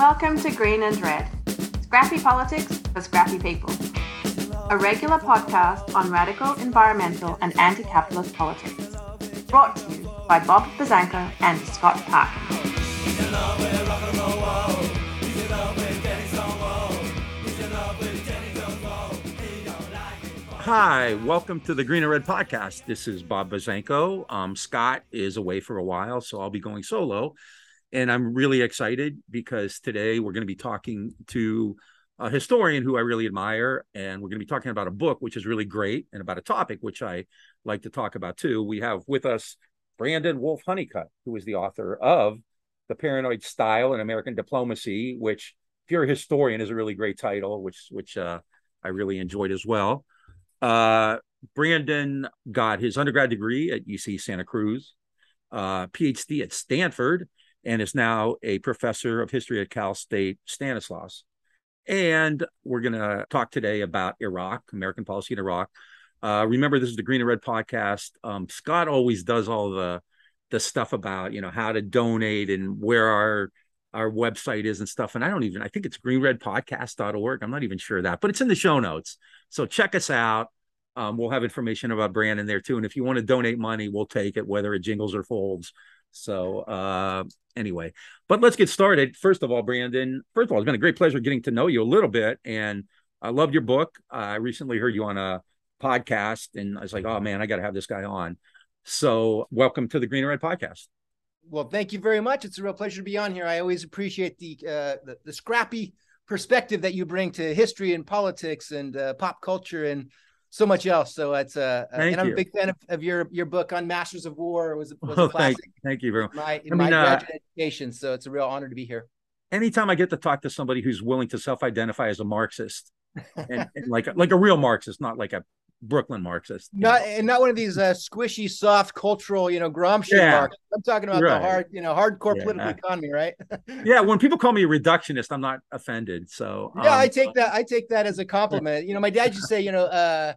Welcome to Green and Red, scrappy politics for scrappy people. A regular podcast on radical environmental and anti capitalist politics. Brought to you by Bob Buzzanco and Scott Parkin. Hi, welcome to the Green and Red podcast. This is Bob Buzzanco. Um, Scott is away for a while, so I'll be going solo. And I'm really excited because today we're going to be talking to a historian who I really admire. And we're going to be talking about a book, which is really great, and about a topic, which I like to talk about too. We have with us Brandon Wolfe Hunnicutt, who is the author of The Paranoid Style in American Diplomacy, which, if you're a historian, is a really great title, which, which uh, I really enjoyed as well. Uh, Brandon got his undergrad degree at UC Santa Cruz, uh, PhD at Stanford, and is now a professor of history at Cal State Stanislaus. And we're going to talk today about Iraq, American policy in Iraq. Uh, remember, this is the Green and Red podcast. Um, Scott always does all the the stuff about you know how to donate and where our our website is and stuff. And I don't even I think it's greenredpodcast.org. I'm not even sure of that, but it's in the show notes. So check us out. Um, we'll have information about Brandon there too. And if you want to donate money, we'll take it, whether it jingles or folds. So uh, anyway, but let's get started. First of all, Brandon, first of all, it's been a great pleasure getting to know you a little bit. And I loved your book. I recently heard you on a podcast and I was like, oh man, I got to have this guy on. So welcome to the Green and Red podcast. Well, thank you very much. It's a real pleasure to be on here. I always appreciate the uh, the, the scrappy perspective that you bring to history and politics and uh, pop culture and so much else. So it's uh, thank and I'm you. a big fan of, of your your book on Masters of War. It was, was Oh, a classic thank, thank you very much. my, in I my mean, uh, graduate education. So it's a real honor to be here. Anytime I get to talk to somebody who's willing to self-identify as a Marxist, and, and like like a real Marxist, not like a Brooklyn Marxist. Not know. and not one of these uh, squishy, soft, cultural, you know, Gramsci Yeah. marks. I'm talking about Right. the hard, you know, hardcore Yeah. political economy, right? yeah, when people call me a reductionist, I'm not offended. So yeah, I um, take that. I take that as a compliment. You know, my dad used to say, you know, uh,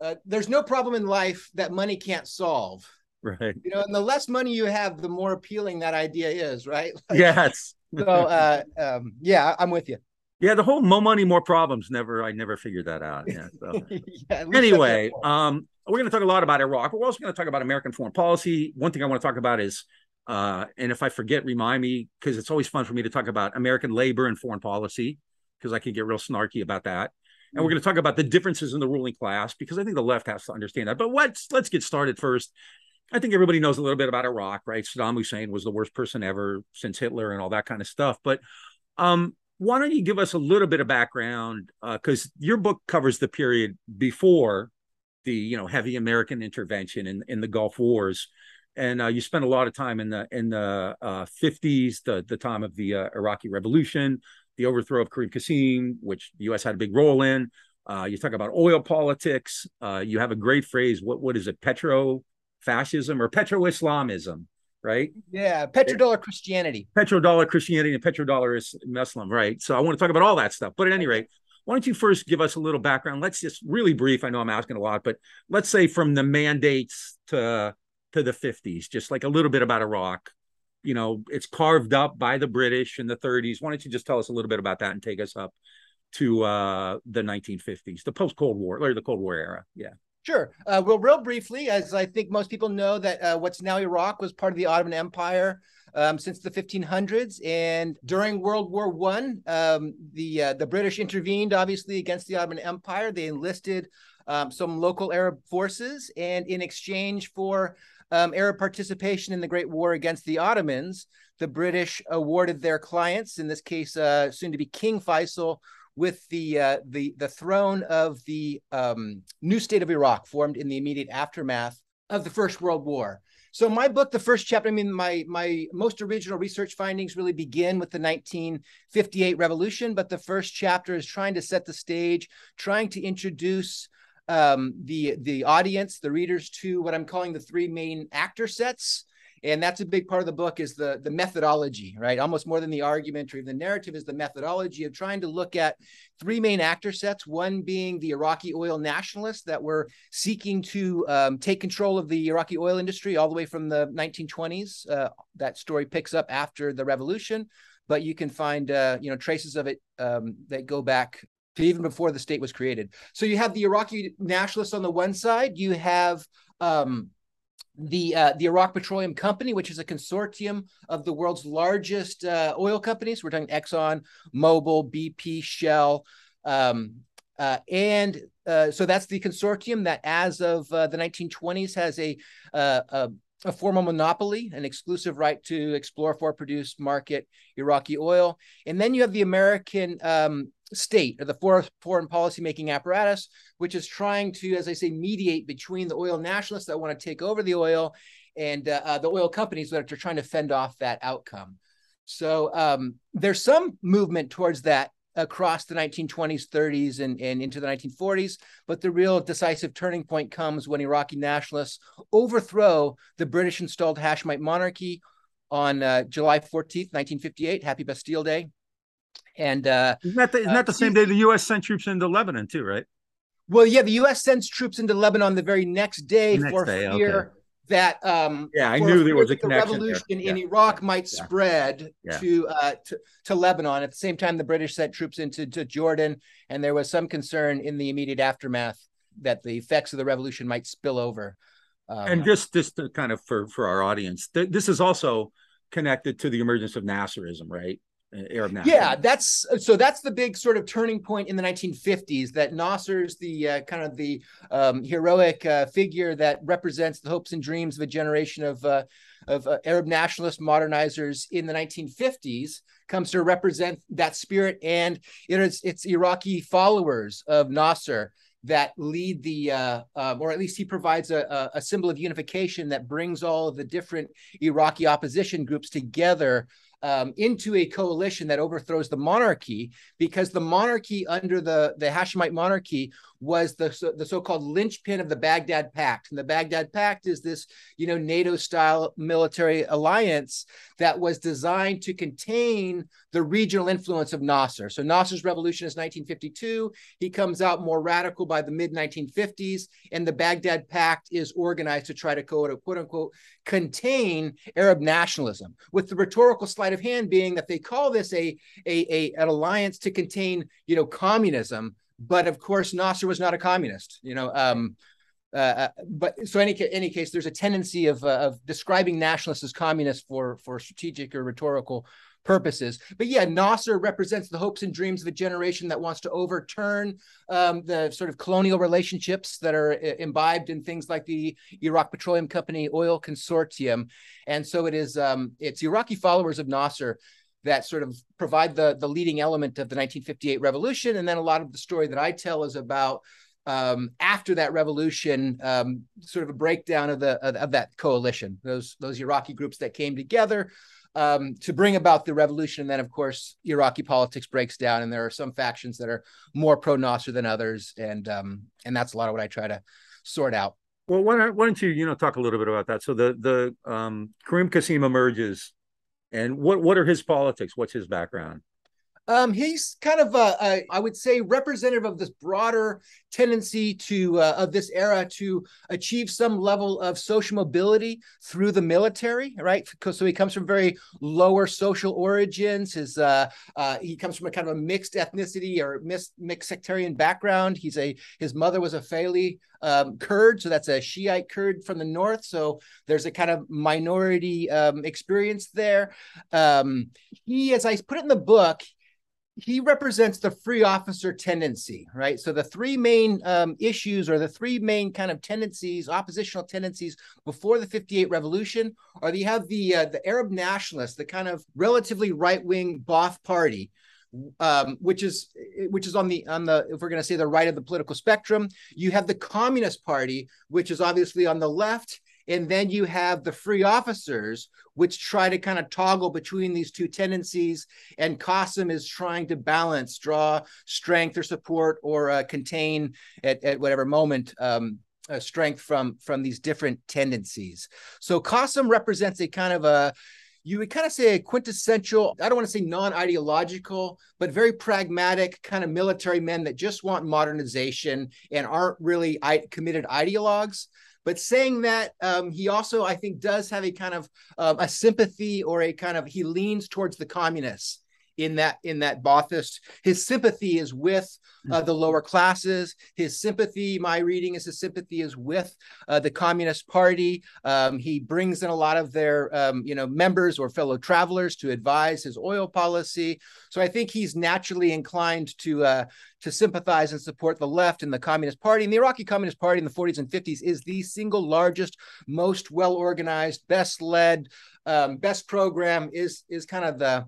uh, there's no problem in life that money can't solve. right. You know, and the less money you have, the more appealing that idea is, right? Like, Yes. So, uh, um, yeah, I'm with you. Yeah, the whole more money, more problems. Never, I never figured that out. Yeah. So. yeah, anyway, um, we're going to talk a lot about Iraq, but we're also going to talk about American foreign policy. One thing I want to talk about is, uh, and if I forget, remind me because it's always fun for me to talk about American labor and foreign policy because I can get real snarky about that. And we're going to talk about the differences in the ruling class because I think the left has to understand that. But let's let's get started first. I think everybody knows a little bit about Iraq, right? Saddam Hussein was the worst person ever since Hitler and all that kind of stuff. But um, why don't you give us a little bit of background? Because your book covers the period before the you know heavy American intervention in, in the Gulf Wars, and uh, you spent a lot of time in the in the uh, 50s, the the time of the uh, Iraqi Revolution, the overthrow of Karim Qasim, which the U.S. had a big role in. Uh, you talk about oil politics. Uh, you have a great phrase. What what is it? Petro fascism or petro Islamism, right? yeah, petrodollar Christianity. petrodollar Christianity and petrodollar is Muslim, right? So I want to talk about all that stuff. But at any rate, why don't you first give us a little background? Let's just really brief. I know I'm asking a lot, but let's say from the mandates to to the 50s, just like a little bit about Iraq. You know, it's carved up by the British in the 30s. Why don't you just tell us a little bit about that and take us up to uh the 1950s, the post Cold War or the Cold War era? Yeah. Sure. Uh, well, real briefly, as I think most people know, that uh, what's now Iraq was part of the Ottoman Empire um, since the 1500s, and during World War One, um, the uh, the British intervened obviously against the Ottoman Empire. They enlisted um, some local Arab forces, and in exchange for um, Arab participation in the Great War against the Ottomans, the British awarded their clients, in this case, uh, soon to be King Faisal, with the uh, the the throne of the um, new state of Iraq, formed in the immediate aftermath of the First World War. So my book, the first chapter, I mean, my my most original research findings really begin with the 1958 revolution, but the first chapter is trying to set the stage, trying to introduce um, the the audience, the readers, to what I'm calling the three main actor sets and that's a big part of the book is the the methodology right almost more than the argument or even the narrative is the methodology of trying to look at three main actor sets one being the iraqi oil nationalists that were seeking to um, take control of the iraqi oil industry all the way from the 1920s uh, that story picks up after the revolution but you can find uh, you know traces of it um, that go back to even before the state was created. So you have the Iraqi nationalists on the one side, you have um, the uh, the Iraq Petroleum Company, which is a consortium of the world's largest uh, oil companies. We're talking Exxon, Mobil, BP, Shell, um, uh, and uh, so that's the consortium that, as of uh, the 1920s, has a, uh, a, a formal monopoly, an exclusive right to explore for, produce, market Iraqi oil. And then you have the American um, state or the foreign policy making apparatus, which is trying to, as I say, mediate between the oil nationalists that want to take over the oil and uh, uh, the oil companies that are trying to fend off that outcome. So um, there's some movement towards that across the 1920s, 30s, and, and into the 1940s. But the real decisive turning point comes when Iraqi nationalists overthrow the British installed Hashemite monarchy on uh, July 14th, 1958. Happy Bastille Day. And uh, isn't that the, isn't that the uh, same day the U.S. sent troops into Lebanon too, right? Well, yeah, the U.S. sends troops into Lebanon the very next day next for day, fear okay. that um, yeah, I knew there was a connection. The revolution yeah. in Iraq might yeah. spread to uh to, to Lebanon. At the same time, the British sent troops into to Jordan, and there was some concern in the immediate aftermath that the effects of the revolution might spill over. Um, and just just to kind of for for our audience, th- this is also connected to the emergence of Nasserism, right? Arab Nasser. Yeah, that's so that's the big sort of turning point in the 1950s that Nasser's the uh, kind of the um, heroic uh, figure that represents the hopes and dreams of a generation of uh, of uh, Arab nationalist modernizers in the 1950s comes to represent that spirit and it is it's Iraqi followers of Nasser that lead the, uh, uh, or at least he provides a, a, symbol of unification that brings all of the different Iraqi opposition groups together um, into a coalition that overthrows the monarchy because the monarchy under the, the Hashemite monarchy was the, so, the so-called linchpin of the Baghdad Pact. And the Baghdad Pact is this, you know, NATO-style military alliance that was designed to contain the regional influence of Nasser. So Nasser's revolution is 1952. He comes out more radical by the mid 1950s, and the Baghdad Pact is organized to try to quote, quote unquote contain Arab nationalism, with the rhetorical sleight of hand being that they call this a, a, a an alliance to contain, you know, communism but of course Nasser was not a communist. You know, um, uh, uh but so any any case, there's a tendency of uh, of describing nationalists as communists for for strategic or rhetorical purposes. But yeah, Nasser represents the hopes and dreams of a generation that wants to overturn um, the sort of colonial relationships that are uh, imbibed in things like the Iraq Petroleum Company oil consortium. And so it is um, it's Iraqi followers of Nasser that sort of provide the the leading element of the 1958 revolution. And then a lot of the story that i tell is about um, after that revolution um, sort of a breakdown of the of, of, that coalition those those iraqi groups that came together um, to bring about the revolution. And then of course iraqi politics breaks down and there are some factions that are more pro nasser than others. And um, and that's a lot of what i try to sort out. Well why don't, why don't you you know talk a little bit about that? So the the um, karim qasim emerges and what what are his politics? What's his background? Um, he's kind of, a, a, I would say, representative of this broader tendency to uh, of this era to achieve some level of social mobility through the military, right? So he comes from very lower social origins. His uh, uh, he comes from a kind of a mixed ethnicity or mixed, mixed sectarian background. He's a his mother was a Faili um, Kurd, so that's a Shiite Kurd from the north. So there's a kind of minority um, experience there. Um, he, as I put it in the book, he represents the free officer tendency, right? So the three main um, issues or the three main kind of tendencies, oppositional tendencies before the 58 revolution are you have the uh, the Arab nationalists, the kind of relatively right-wing Ba'ath party, um, which is which is on the on the if we're going to say the right of the political spectrum. You have the Communist Party, which is obviously on the left, and then you have the free officers, which try to kind of toggle between these two tendencies. And Qasim is trying to balance, draw strength or support or uh, contain at, at whatever moment um, uh, strength from from these different tendencies. So Qasim represents a kind of a you would kind of say a quintessential, I don't want to say non ideological, but very pragmatic kind of military men that just want modernization and aren't really committed ideologues. But saying that, um, he also, I think, does have a kind of uh, a sympathy or a kind of he leans towards the communists in that in that Baathist. His sympathy is with uh, the lower classes. His sympathy, my reading is his sympathy is with uh, the Communist Party. Um, he brings in a lot of their um, you know members or fellow travelers to advise his oil policy. So I think he's naturally inclined to uh, to sympathize and support the left and the Communist Party. And the Iraqi Communist Party in the 40s and 50s is the single largest, most well organized, best led, um, best program. Is is kind of the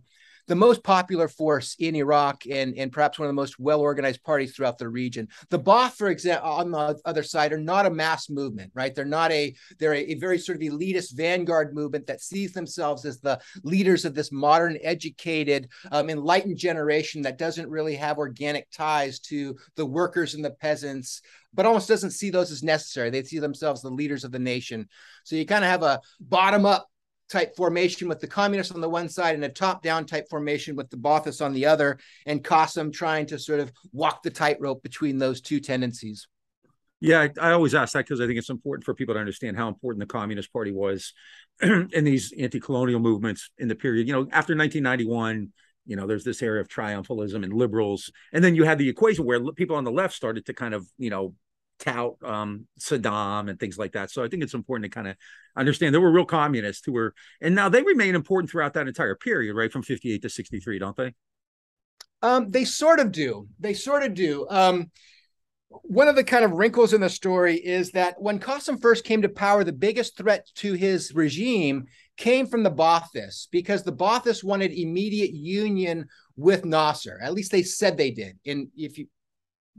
the most popular force in Iraq and, and perhaps one of the most well organized parties throughout the region. The Baath, for example, on the other side, are not a mass movement, right? They're not a they're a, a very sort of elitist vanguard movement that sees themselves as the leaders of this modern, educated, um, enlightened generation that doesn't really have organic ties to the workers and the peasants but almost doesn't see those as necessary. They see themselves the leaders of the nation. So you kind of have a bottom up type formation with the communists on the one side and a top down type formation with the Baathists on the other, and Qasim trying to sort of walk the tightrope between those two tendencies. Yeah, I, I always ask that because I think it's important for people to understand how important the Communist Party was in these anti-colonial movements in the period. You know, after 1991, you know, there's this area of triumphalism and liberals, and then you had the equation where people on the left started to kind of, you know, tout um, Saddam and things like that. So I think it's important to kind of understand there were real communists who were, and now they remain important throughout that entire period, right, from 58 to 63, don't they? Um, they sort of do. They sort of do. Um, one of the kind of wrinkles in the story is that when Qasim first came to power, the biggest threat to his regime came from the Baathists because the Baathists wanted immediate union with Nasser. At least they said they did. And if you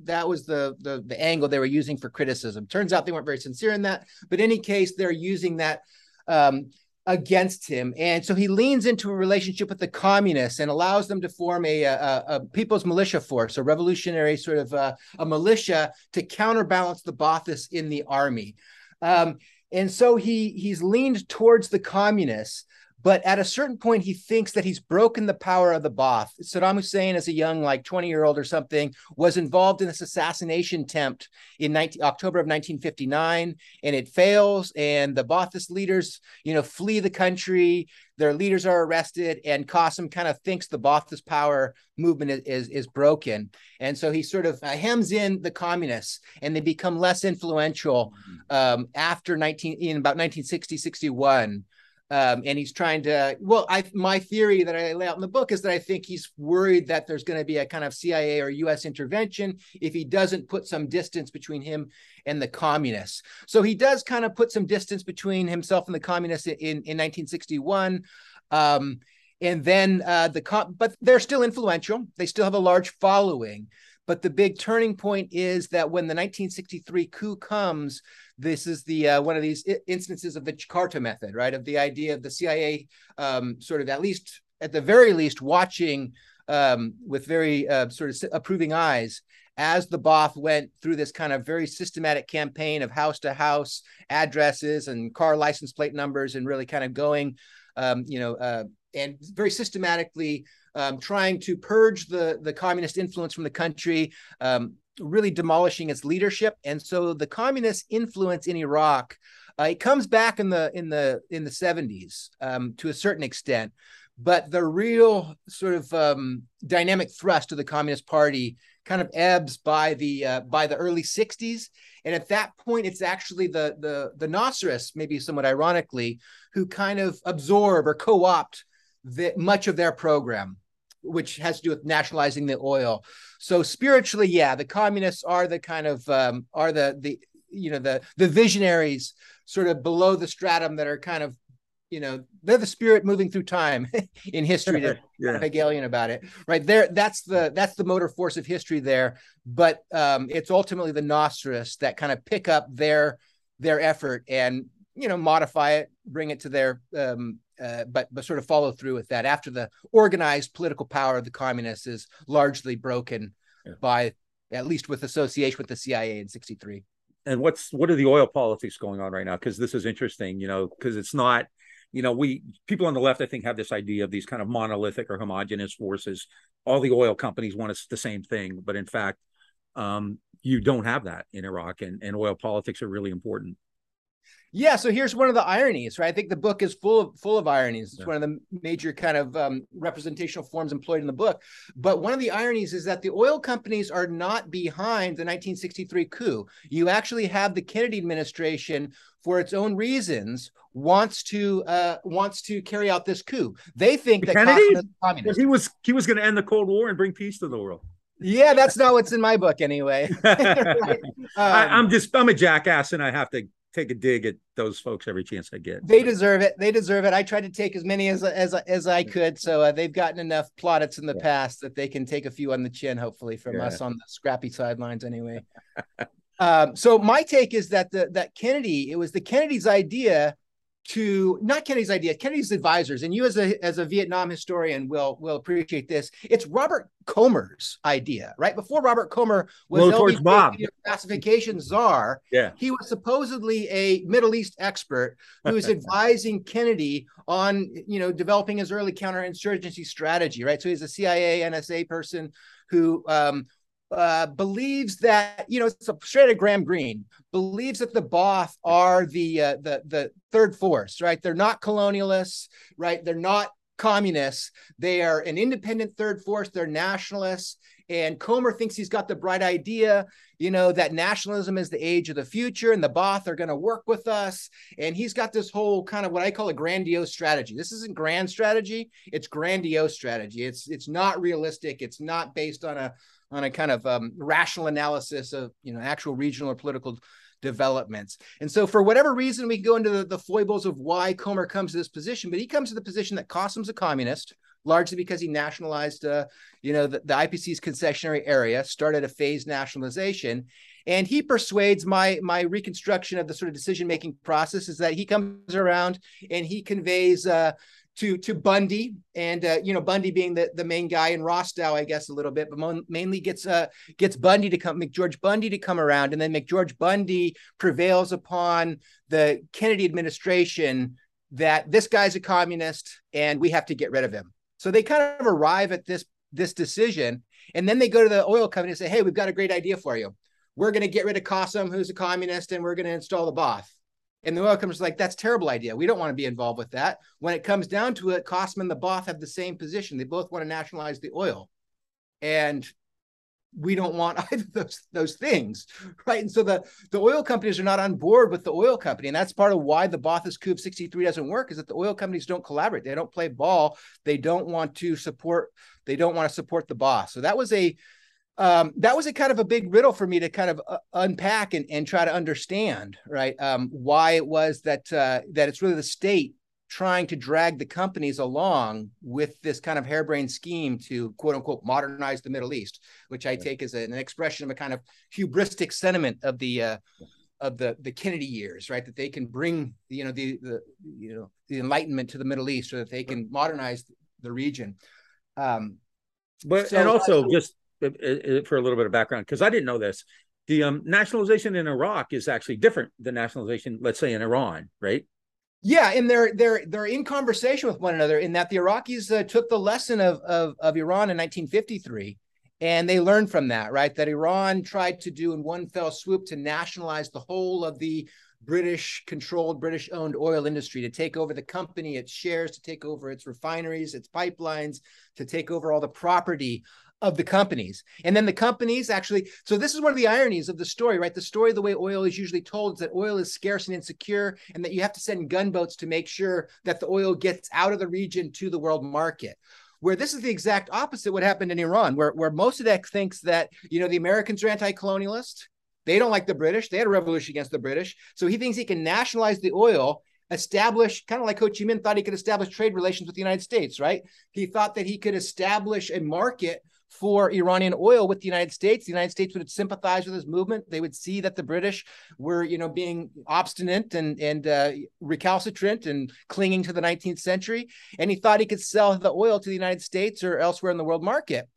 that was the, the the angle they were using for criticism. Turns out they weren't very sincere in that, but in any case, they're using that um, against him, and so he leans into a relationship with the communists and allows them to form a, a, a people's militia force, a revolutionary sort of uh, a militia to counterbalance the Baathists in the army. Um, and so he he's leaned towards the communists but at a certain point, he thinks that he's broken the power of the Baath. Saddam Hussein, as a young, like 20 year old or something, was involved in this assassination attempt in 19, October of 1959, and it fails. And the Baathist leaders, you know, flee the country. Their leaders are arrested, and Qasim kind of thinks the Baathist power movement is, is, is broken. And so he sort of uh, hems in the communists, and they become less influential mm-hmm. um, after 19, in about 1960, 61. Um, and he's trying to well i my theory that i lay out in the book is that i think he's worried that there's going to be a kind of cia or us intervention if he doesn't put some distance between him and the communists. So he does kind of put some distance between himself and the communists in, in 1961 um, and then uh, the com- but they're still influential. They still have a large following but the big turning point is that when the 1963 coup comes, this is the uh, one of these instances of the Jakarta method, right? Of the idea of the CIA um, sort of at least at the very least watching um, with very uh, sort of approving eyes as the Baath went through this kind of very systematic campaign of house to house addresses and car license plate numbers and really kind of going, um, you know, uh, and very systematically um, trying to purge the, the communist influence from the country, um, really demolishing its leadership. And so the communist influence in Iraq, uh, it comes back in the in the in the 70s um, to a certain extent. But the real sort of um, dynamic thrust of the Communist Party kind of ebbs by the uh, by the early 60s and at that point it's actually the the the Nasserists maybe somewhat ironically who kind of absorb or co-opt the, much of their program, which has to do with nationalizing the oil. So spiritually, yeah, the communists are the kind of um, are the the you know the the visionaries sort of below the stratum that are kind of you know they're the spirit moving through time in history to yeah. hegelian about it right there that's the that's the motor force of history there but um it's ultimately the Nasserists that kind of pick up their their effort and you know modify it bring it to their um uh, but but sort of follow through with that after the organized political power of the communists is largely broken yeah. by at least with association with the CIA in 63 and what's what are the oil politics going on right now? Because this is interesting you know because it's not you know we people on the left i think have this idea of these kind of monolithic or homogenous forces. All the oil companies want us the same thing but in fact um, you don't have that in iraq and, and oil politics are really important Yeah, so here's one of the ironies, right? I think the book is full of full of ironies. It's yeah. one of the major kind of um, representational forms employed in the book. But one of the ironies is that the oil companies are not behind the 1963 coup. You actually have the Kennedy administration, for its own reasons, wants to uh, wants to carry out this coup. They think that Kennedy, he was he was going to end the Cold War and bring peace to the world. Yeah, that's not what's in my book anyway. right? um, I, I'm just I'm a jackass and I have to take a dig at those folks every chance I get. They deserve it. They deserve it. I tried to take as many as as as I could, so uh, they've gotten enough plaudits in the yeah. past that they can take a few on the chin, hopefully, from yeah. us on the scrappy sidelines, anyway. um, so my take is that the that Kennedy, it was the Kennedy's idea to not Kennedy's idea, Kennedy's advisors, and you as a as a Vietnam historian will will appreciate this. It's Robert Komer's idea, right? Before Robert Komer was LDK pacification czar, yeah, he was supposedly a Middle East expert who was advising Kennedy on you know developing his early counterinsurgency strategy, right? So he's a CIA NSA person who um, uh, believes that you know it's a straight of Graham Greene believes that the Ba'ath are the uh, the the third force, right? They're not colonialists, right? They're not communists. They are an independent third force. They're nationalists. And Komer thinks he's got the bright idea, you know, that nationalism is the age of the future and the Ba'ath are going to work with us. And he's got this whole kind of what I call a grandiose strategy. This isn't grand strategy, it's grandiose strategy. It's it's not realistic. It's not based on a on a kind of um, rational analysis of you know actual regional or political developments. And so, for whatever reason, we go into the, the foibles of why Komer comes to this position, but he comes to the position that Qasim's a communist, largely because he nationalized, uh, you know, the, the IPC's concessionary area, started a phased nationalization. And he persuades my my reconstruction of the sort of decision making process is that he comes around and he conveys uh, to to Bundy, and uh, you know Bundy being the, the main guy in Rostow, I guess a little bit, but mainly gets uh gets Bundy to come, McGeorge Bundy to come around, and then McGeorge Bundy prevails upon the Kennedy administration that this guy's a communist and we have to get rid of him. So they kind of arrive at this this decision, and then they go to the oil company and say, "Hey, we've got a great idea for you. We're going to get rid of Qasim, who's a communist, and we're going to install the Ba'ath." And the oil company's like, that's terrible idea. We don't want to be involved with that. When it comes down to it, Qasim and the Ba'ath have the same position. They both want to nationalize the oil. And we don't want either those, those things. Right. And so the, the oil companies are not on board with the oil company. And that's part of why the Ba'athist coup of 63 doesn't work, is that the oil companies don't collaborate. They don't play ball. They don't want to support, they don't want to support the Ba'ath. So that was a um, that was a kind of a big riddle for me to kind of uh, unpack and, and try to understand, right? Um, why it was that uh, that it's really the state trying to drag the companies along with this kind of harebrained scheme to quote unquote modernize the Middle East, which I take as an expression of a kind of hubristic sentiment of the uh, of the the Kennedy years, right? That they can bring you know the the you know the Enlightenment to the Middle East, so that they can modernize the region. Um, but so, and also just for a little bit of background because I didn't know this. The um, nationalization in Iraq is actually different than nationalization, let's say, in Iran, right? Yeah, and they're they're they're in conversation with one another in that the Iraqis uh, took the lesson of, of of Iran in 1953, and they learned from that, right? That Iran tried to do in one fell swoop to nationalize the whole of the British controlled, British owned oil industry to take over the company, its shares, to take over its refineries, its pipelines, to take over all the property of the companies. And then the companies actually, so this is one of the ironies of the story, right? The story, the way oil is usually told, is that oil is scarce and insecure, and that you have to send gunboats to make sure that the oil gets out of the region to the world market. Where this is the exact opposite what happened in Iran, where, where Mossadegh thinks that, you know, the Americans are anti-colonialist. They don't like the British. They had a revolution against the British. So he thinks he can nationalize the oil establish kind of like Ho Chi Minh thought he could establish trade relations with the United States, right? He thought that he could establish a market for Iranian oil with the United States. The United States would sympathize with his movement. They would see that the British were, you know, being obstinate and and uh, recalcitrant and clinging to the 19th century. And he thought he could sell the oil to the United States or elsewhere in the world market.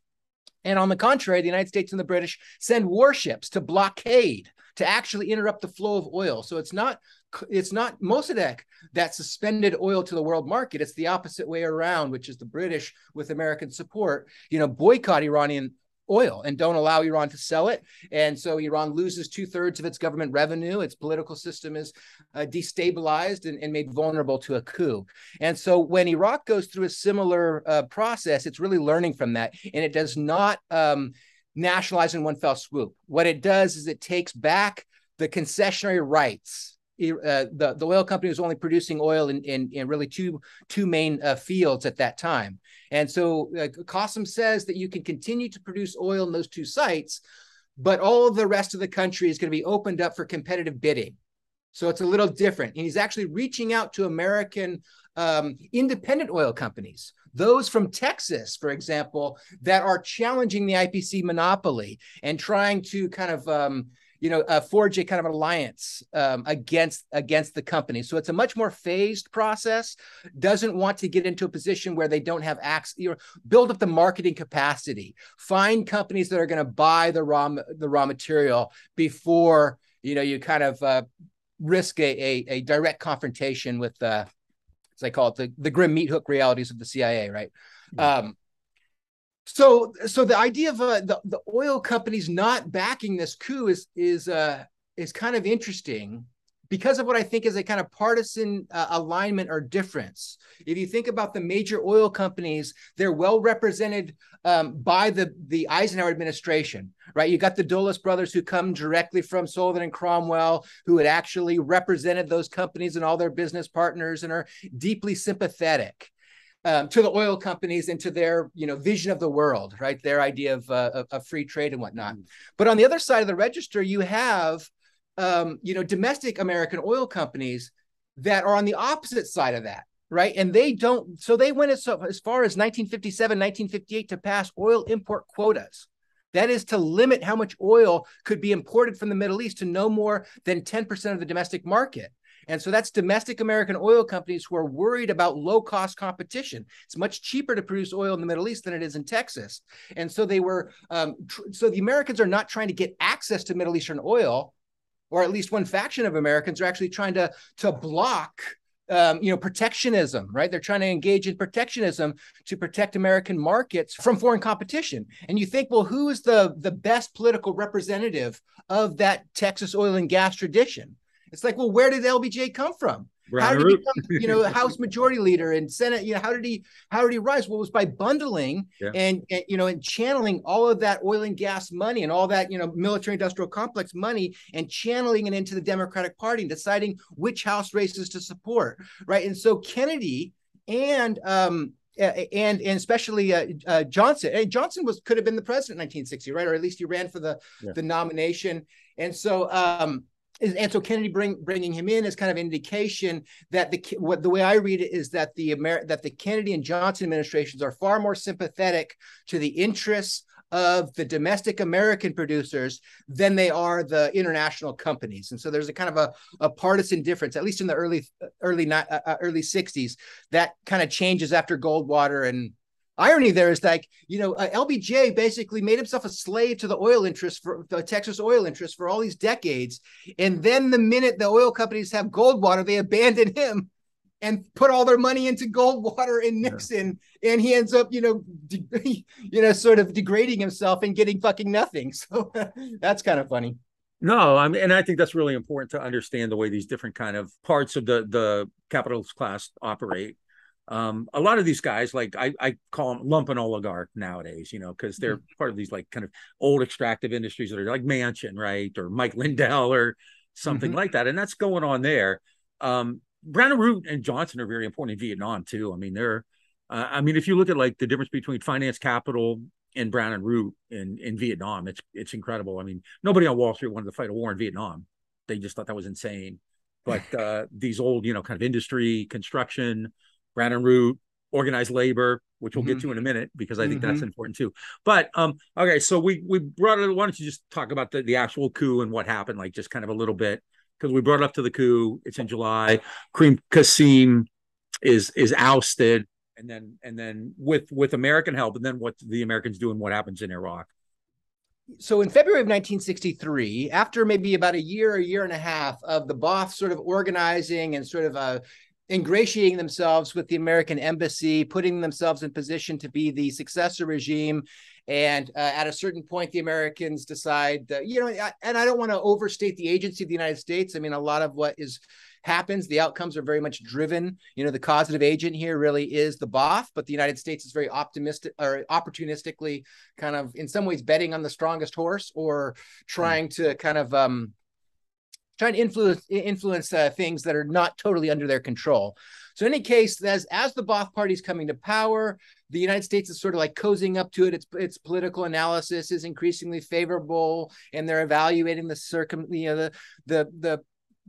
And on the contrary, the United States and the British send warships to blockade to actually interrupt the flow of oil. So it's not it's not Mossadegh that suspended oil to the world market. It's the opposite way around, which is the British with American support, you know, boycott Iranian oil and don't allow Iran to sell it. And so Iran loses two thirds of its government revenue. Its political system is uh, destabilized and, and, made vulnerable to a coup. And so when Iraq goes through a similar uh, process, it's really learning from that. And it does not um, nationalize in one fell swoop. What it does is it takes back the concessionary rights uh, the, the oil company was only producing oil in, in, in really two two main uh, fields at that time. And so uh, says that you can continue to produce oil in those two sites, but all the rest of the country is going to be opened up for competitive bidding. So it's a little different. And he's actually reaching out to American um, independent oil companies, those from Texas, for example, that are challenging the IPC monopoly and trying to kind of um, you know, uh, forge a kind of an alliance um, against against the company. So it's a much more phased process. Doesn't want to get into a position where they don't have access. You know, build up the marketing capacity. Find companies that are going to buy the raw the raw material before you know you kind of uh, risk a, a, a direct confrontation with uh, as I call it the the grim meat hook realities of the CIA. Right. Um, so so the idea of uh, the, the oil companies not backing this coup is is uh is kind of interesting because of what I think is a kind of partisan uh, alignment or difference. If you think about the major oil companies, they're well represented um, by the the Eisenhower administration, right? You got the Dulles brothers who come directly from Sullivan and Cromwell, who had actually represented those companies and all their business partners and are deeply sympathetic um, to the oil companies and to their you know vision of the world, right? Their idea of, uh, of, free trade and whatnot. Mm. But on the other side of the register, you have um, you know domestic American oil companies that are on the opposite side of that, right? And they don't. So they went as, as far as 1957, 1958 to pass oil import quotas. That is to limit how much oil could be imported from the Middle East to no more than 10% of the domestic market. And so that's domestic American oil companies who are worried about low cost competition. It's much cheaper to produce oil in the Middle East than it is in Texas. And so they were, um, tr- so the Americans are not trying to get access to Middle Eastern oil, or at least one faction of Americans are actually trying to, to block. Um, you know, protectionism, right? They're trying to engage in protectionism to protect American markets from foreign competition. And you think, well, who is the the best political representative of that Texas oil and gas tradition? It's like, well, where did LBJ come from? how did he become, you know, House Majority Leader and Senate? You know, how did he how did he rise? Well, it was by bundling yeah. and, and you know and channeling all of that oil and gas money and all that you know military industrial complex money and channeling it into the Democratic Party and deciding which House races to support, right? And so Kennedy and um, and and especially uh, uh, Johnson. And Johnson was could have been the president in 1960, right? Or at least he ran for the yeah. the nomination. And so um, and so Kennedy bring, bringing him in is kind of indication that the what the way I read it is that the Amer- that the Kennedy and Johnson administrations are far more sympathetic to the interests of the domestic American producers than they are the international companies. And so there's a kind of a, a partisan difference, at least in the early early uh, uh early 60s, that kind of changes after Goldwater and irony there is like you know uh, LBJ basically made himself a slave to the oil interest for the Texas oil interest for all these decades, and then the minute the oil companies have Goldwater, they abandon him and put all their money into Goldwater and Nixon, yeah. and he ends up you know de- you know sort of degrading himself and getting fucking nothing. So that's kind of funny. No, I mean, and I think that's really important to understand the way these different kind of parts of the the capitalist class operate um, a lot of these guys, like I, I call them lumpen oligarch nowadays, you know, because they're mm-hmm. part of these like kind of old extractive industries that are like Manchin, right, or Mike Lindell or something mm-hmm. like that, and that's going on there. Um, Brown and Root and Johnson are very important in Vietnam too. I mean, they're, uh, I mean, if you look at like the difference between finance capital and Brown and Root in in Vietnam, it's it's incredible. I mean, nobody on Wall Street wanted to fight a war in Vietnam; they just thought that was insane. But uh, these old, you know, kind of industry, construction, Brown and Root, organized labor, which we'll mm-hmm. get to in a minute because I think mm-hmm. that's important too. But um, okay, so we we brought it. Why don't you just talk about the, the actual coup and what happened, like just kind of a little bit, because we brought it up to the coup. It's in July. Karim Qasim is is ousted, and then and then with with American help, and then what the Americans do and what happens in Iraq. So in February of 1963, after maybe about a year, a year and a half of the Ba'ath sort of organizing and sort of uh, ingratiating themselves with the American embassy, putting themselves in position to be the successor regime. And uh, at a certain point, the Americans decide, that, you know, and I don't want to overstate the agency of the United States. I mean, a lot of what is happens, the outcomes are very much driven. You know, the causative agent here really is the Ba'ath, but the United States is very optimistic or opportunistically kind of in some ways betting on the strongest horse or trying to kind of um, trying to influence influence uh, things that are not totally under their control. So in any case, as as the Ba'ath Party is coming to power, the United States is sort of like cozying up to it. Its its political analysis is increasingly favorable, and they're evaluating the circum you know the the the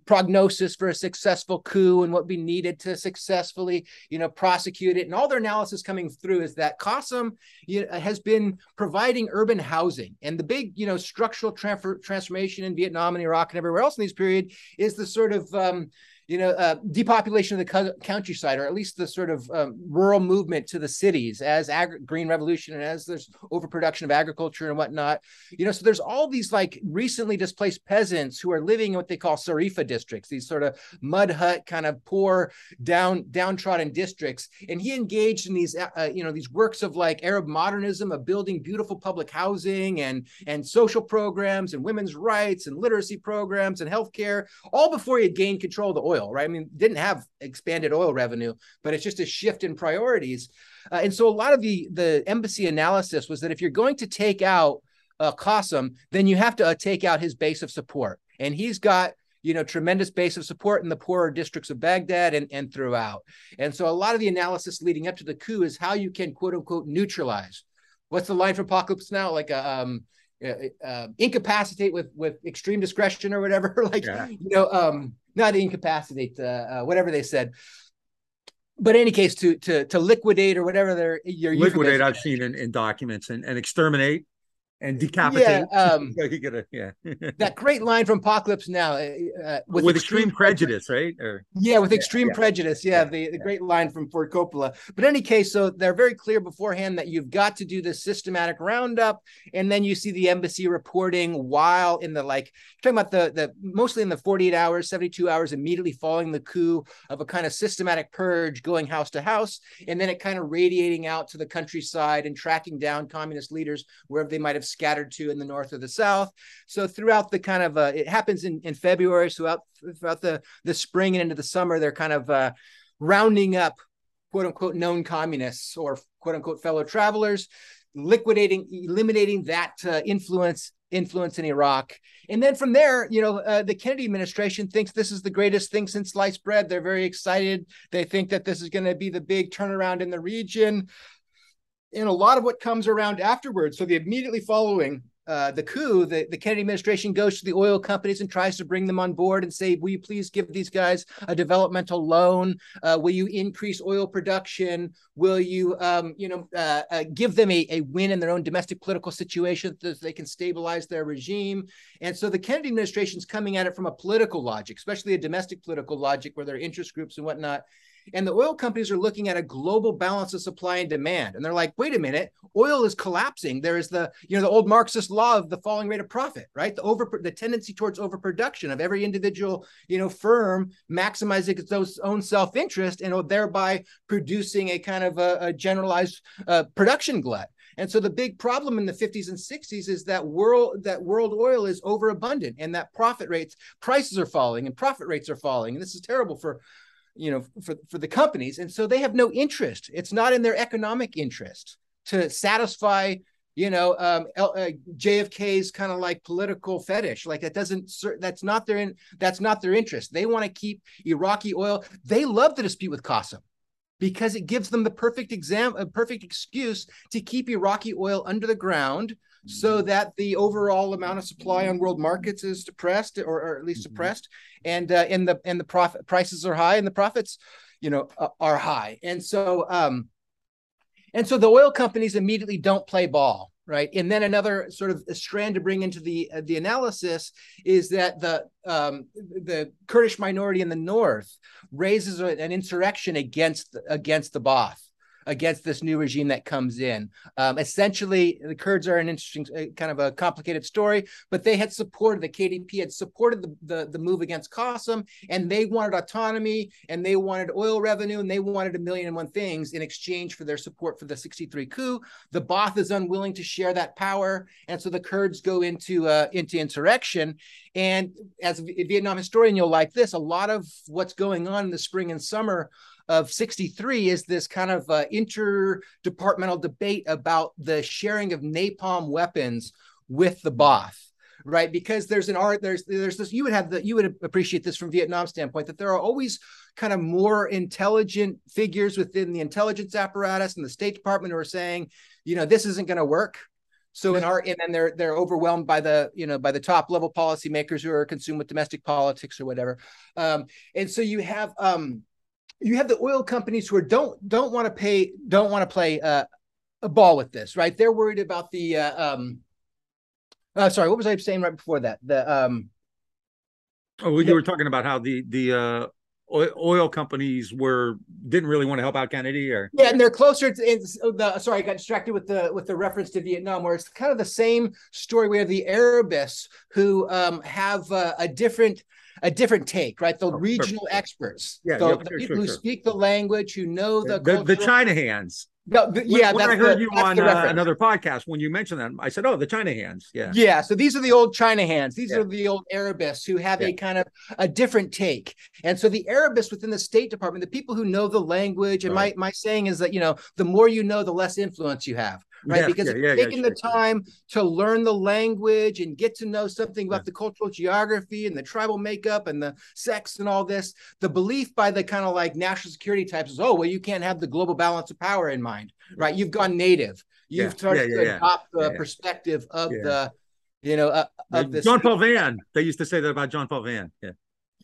prognosis for a successful coup and what we needed to successfully, you know, prosecute it. And all their analysis coming through is that Qasim you know, has been providing urban housing. And the big, you know, structural transfer, transformation in Vietnam and Iraq and everywhere else in this period is the sort of um, you know, uh, depopulation of the countryside, or at least the sort of um, rural movement to the cities as ag- green revolution and as there's overproduction of agriculture and whatnot. You know, so there's all these like recently displaced peasants who are living in what they call Sarifa districts, these sort of mud hut kind of poor, down downtrodden districts. And he engaged in these, uh, uh, you know, these works of like Arab modernism, of building beautiful public housing and and social programs and women's rights and literacy programs and healthcare, all before he had gained control of the oil oil, right? I mean, didn't have expanded oil revenue, but it's just a shift in priorities. Uh, and so a lot of the the embassy analysis was that if you're going to take out uh, Qasim, then you have to uh, take out his base of support, and he's got you know tremendous base of support in the poorer districts of Baghdad and and throughout. And so a lot of the analysis leading up to the coup is how you can quote unquote neutralize. What's the line for Apocalypse Now? Like a um, uh, uh, incapacitate with with extreme discretion or whatever like yeah. you know um not incapacitate uh, uh, whatever they said but in any case to to to liquidate or whatever they're your liquidate i've seen in, in documents and, and exterminate and decapitate. Yeah, um, yeah. that great line from Apocalypse Now, uh, uh with, with, extreme, extreme prejudice, prejudice, right? Or, yeah, with yeah, extreme yeah. prejudice. Yeah, the, the great line from Ford Coppola. But in any case, so they're very clear beforehand that you've got to do this systematic roundup, and then you see the embassy reporting while in the like talking about the the mostly in the 48 hours, 72 hours immediately following the coup of a kind of systematic purge going house to house, and then it kind of radiating out to the countryside and tracking down communist leaders wherever they might have scattered to in the north or the south. So throughout the kind of uh, it happens in, in February, so throughout, throughout the the spring and into the summer, they're kind of uh, rounding up quote unquote known communists or quote unquote fellow travelers, liquidating, eliminating that uh, influence influence in Iraq. And then from there, you know, uh, the Kennedy administration thinks this is the greatest thing since sliced bread. They're very excited. They think that this is going to be the big turnaround in the region and a lot of what comes around afterwards. So the immediately following uh, the coup, the, the Kennedy administration goes to the oil companies and tries to bring them on board and say, will you please give these guys a developmental loan? Uh, will you increase oil production? Will you, um, you know, uh, uh give them a, a win in their own domestic political situation so they can stabilize their regime? And so the Kennedy administration is coming at it from a political logic, especially a domestic political logic where there are interest groups and whatnot. And the oil companies are looking at a global balance of supply and demand. And they're like, wait a minute, oil is collapsing. There is the, you know, the old Marxist law of the falling rate of profit, right? The over the tendency towards overproduction of every individual, you know, firm maximizing its own self-interest and thereby producing a kind of a, a generalized uh, production glut. And so the big problem in the 50s and 60s is that world that world oil is overabundant and that profit rates prices are falling and profit rates are falling and this is terrible for you know for for the companies and so they have no interest. It's not in their economic interest to satisfy you know um, uh, jfk's kind of like political fetish. Like that doesn't that's not their in that's not their interest. They want to keep iraqi oil. They love the dispute with qasim because it gives them the perfect exam a perfect excuse to keep iraqi oil under the ground so mm-hmm. that the overall amount of supply on world markets is depressed or, or at least mm-hmm. suppressed and uh, and the and the profit prices are high and the profits you know uh, are high and so um and so the oil companies immediately don't play ball right and then another sort of strand to bring into the uh, the analysis is that the um, the kurdish minority in the north raises an insurrection against against the Ba'ath against this new regime that comes in. Um, essentially, the Kurds are an interesting, uh, kind of a complicated story, but they had supported the KDP had supported the, the, the move against Qasem, and they wanted autonomy, and they wanted oil revenue, and they wanted a million and one things in exchange for their support for the 63 coup. The Ba'ath is unwilling to share that power, and so the Kurds go into uh, into insurrection. And as a Vietnam historian, you'll like this. A lot of what's going on in the spring and summer of 63 is this kind of uh, interdepartmental debate about the sharing of napalm weapons with the Ba'ath right? Because there's an art there's there's this you would have the you would appreciate this from vietnam standpoint that there are always kind of more intelligent figures within the intelligence apparatus and the state department who are saying you know this isn't going to work. So in our and then they're they're overwhelmed by the you know by the top level policymakers who are consumed with domestic politics or whatever. Um, and so you have um, you have the oil companies who are don't don't want to pay don't want to play uh, a ball with this right? They're worried about the uh, um uh, sorry what was i saying right before that? The um oh well, you were talking about how the the uh oil companies were didn't really want to help out Kennedy or? Yeah and they're closer to the sorry I got distracted with the with the reference to Vietnam where it's kind of the same story where the Arabists who um, have uh, a different a different take, right? The oh, regional sure. experts, yeah, so yeah, the sure, people sure, who speak the language, who know the the, the China hands. No, the, yeah, when, when I heard the, you on uh, another podcast when you mentioned them, I said, "Oh, the China hands." Yeah, yeah. So these are the old China hands. These yeah. are the old Arabists who have yeah. a kind of a different take. And so the Arabists within the State Department, the people who know the language, and right. my my saying is that you know, the more you know, the less influence you have right? Yeah, because yeah, yeah, taking the time to learn the language and get to know something about the cultural geography and the tribal makeup and the sex and all this, the belief by the kind of like national security types is, oh, well, you can't have the global balance of power in mind, right? You've gone native. You've started to adopt the perspective of the, you know, uh, of this. John Paul Vann. They used to say that about John Paul Vann. Yeah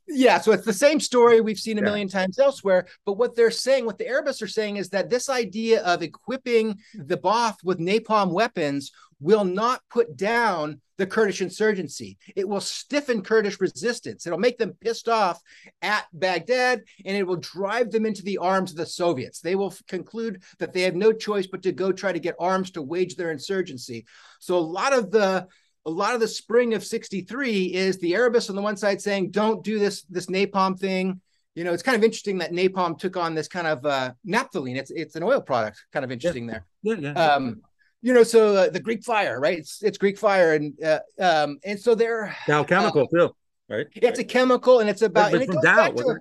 yeah, so it's the same story we've seen a million times elsewhere. But what they're saying, what the Arabists are saying, is that this idea of equipping the Ba'ath with napalm weapons will not put down the Kurdish insurgency. It will stiffen Kurdish resistance. It'll make them pissed off at Baghdad and it will drive them into the arms of the Soviets. They will conclude that they have no choice but to go try to get arms to wage their insurgency. So a lot of the a lot of the spring of 63 is the Arabists on the one side saying, don't do this, this napalm thing. You know, it's kind of interesting that napalm took on this kind of uh, naphthalene. It's it's an oil product. Kind of interesting yeah. there. Yeah, yeah. Um, you know, so uh, the Greek fire, right? It's it's Greek fire, and uh, um, and so they're Dow chemical uh, too, right? It's a chemical, and it's about. But, but and it Dow, to,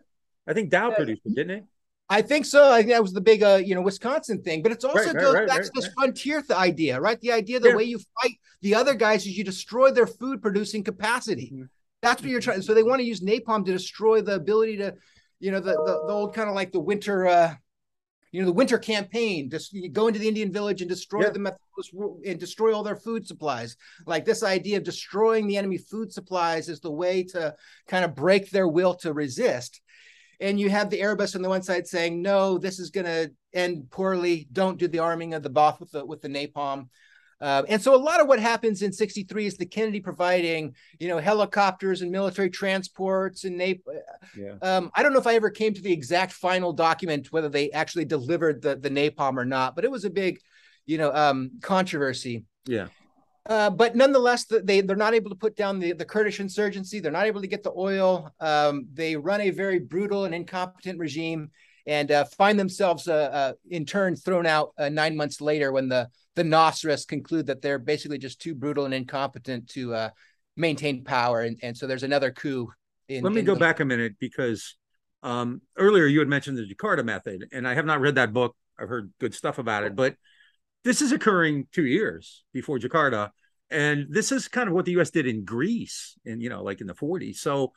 I think Dow produced it, didn't it? I think so. I think that was the big, uh, you know, Wisconsin thing. But it's also right, goes right, back right, to this frontier th- idea, right? The idea the yeah. way you fight the other guys is you destroy their food producing capacity. Mm-hmm. That's what you're trying. So they want to use napalm to destroy the ability to, you know, the the, the old kind of like the winter, uh, you know, the winter campaign. Just go into the Indian village and destroy yeah. them and destroy all their food supplies. Like this idea of destroying the enemy food supplies is the way to kind of break their will to resist and you have the Arabists on the one side saying, "No, this is going to end poorly. Don't do the arming of the Ba'ath with the with the napalm." Uh, and so a lot of what happens in 63 is the Kennedy providing, you know, helicopters and military transports and nap- yeah. um, I don't know if I ever came to the exact final document, whether they actually delivered the, the napalm or not, but it was a big, you know, um, controversy. Yeah. Uh, but nonetheless, they they're not able to put down the, the Kurdish insurgency. They're not able to get the oil. Um, they run a very brutal and incompetent regime, and uh, find themselves uh, uh in turn thrown out uh, nine months later when the the Nasserists conclude that they're basically just too brutal and incompetent to maintain power. And, and so there's another coup. In, Let me in go the- back a minute because um, earlier you had mentioned the Jakarta method, and I have not read that book. I've heard good stuff about it, but this is occurring two years before Jakarta. And this is kind of what the US did in Greece and, you know, like in the 40s. So,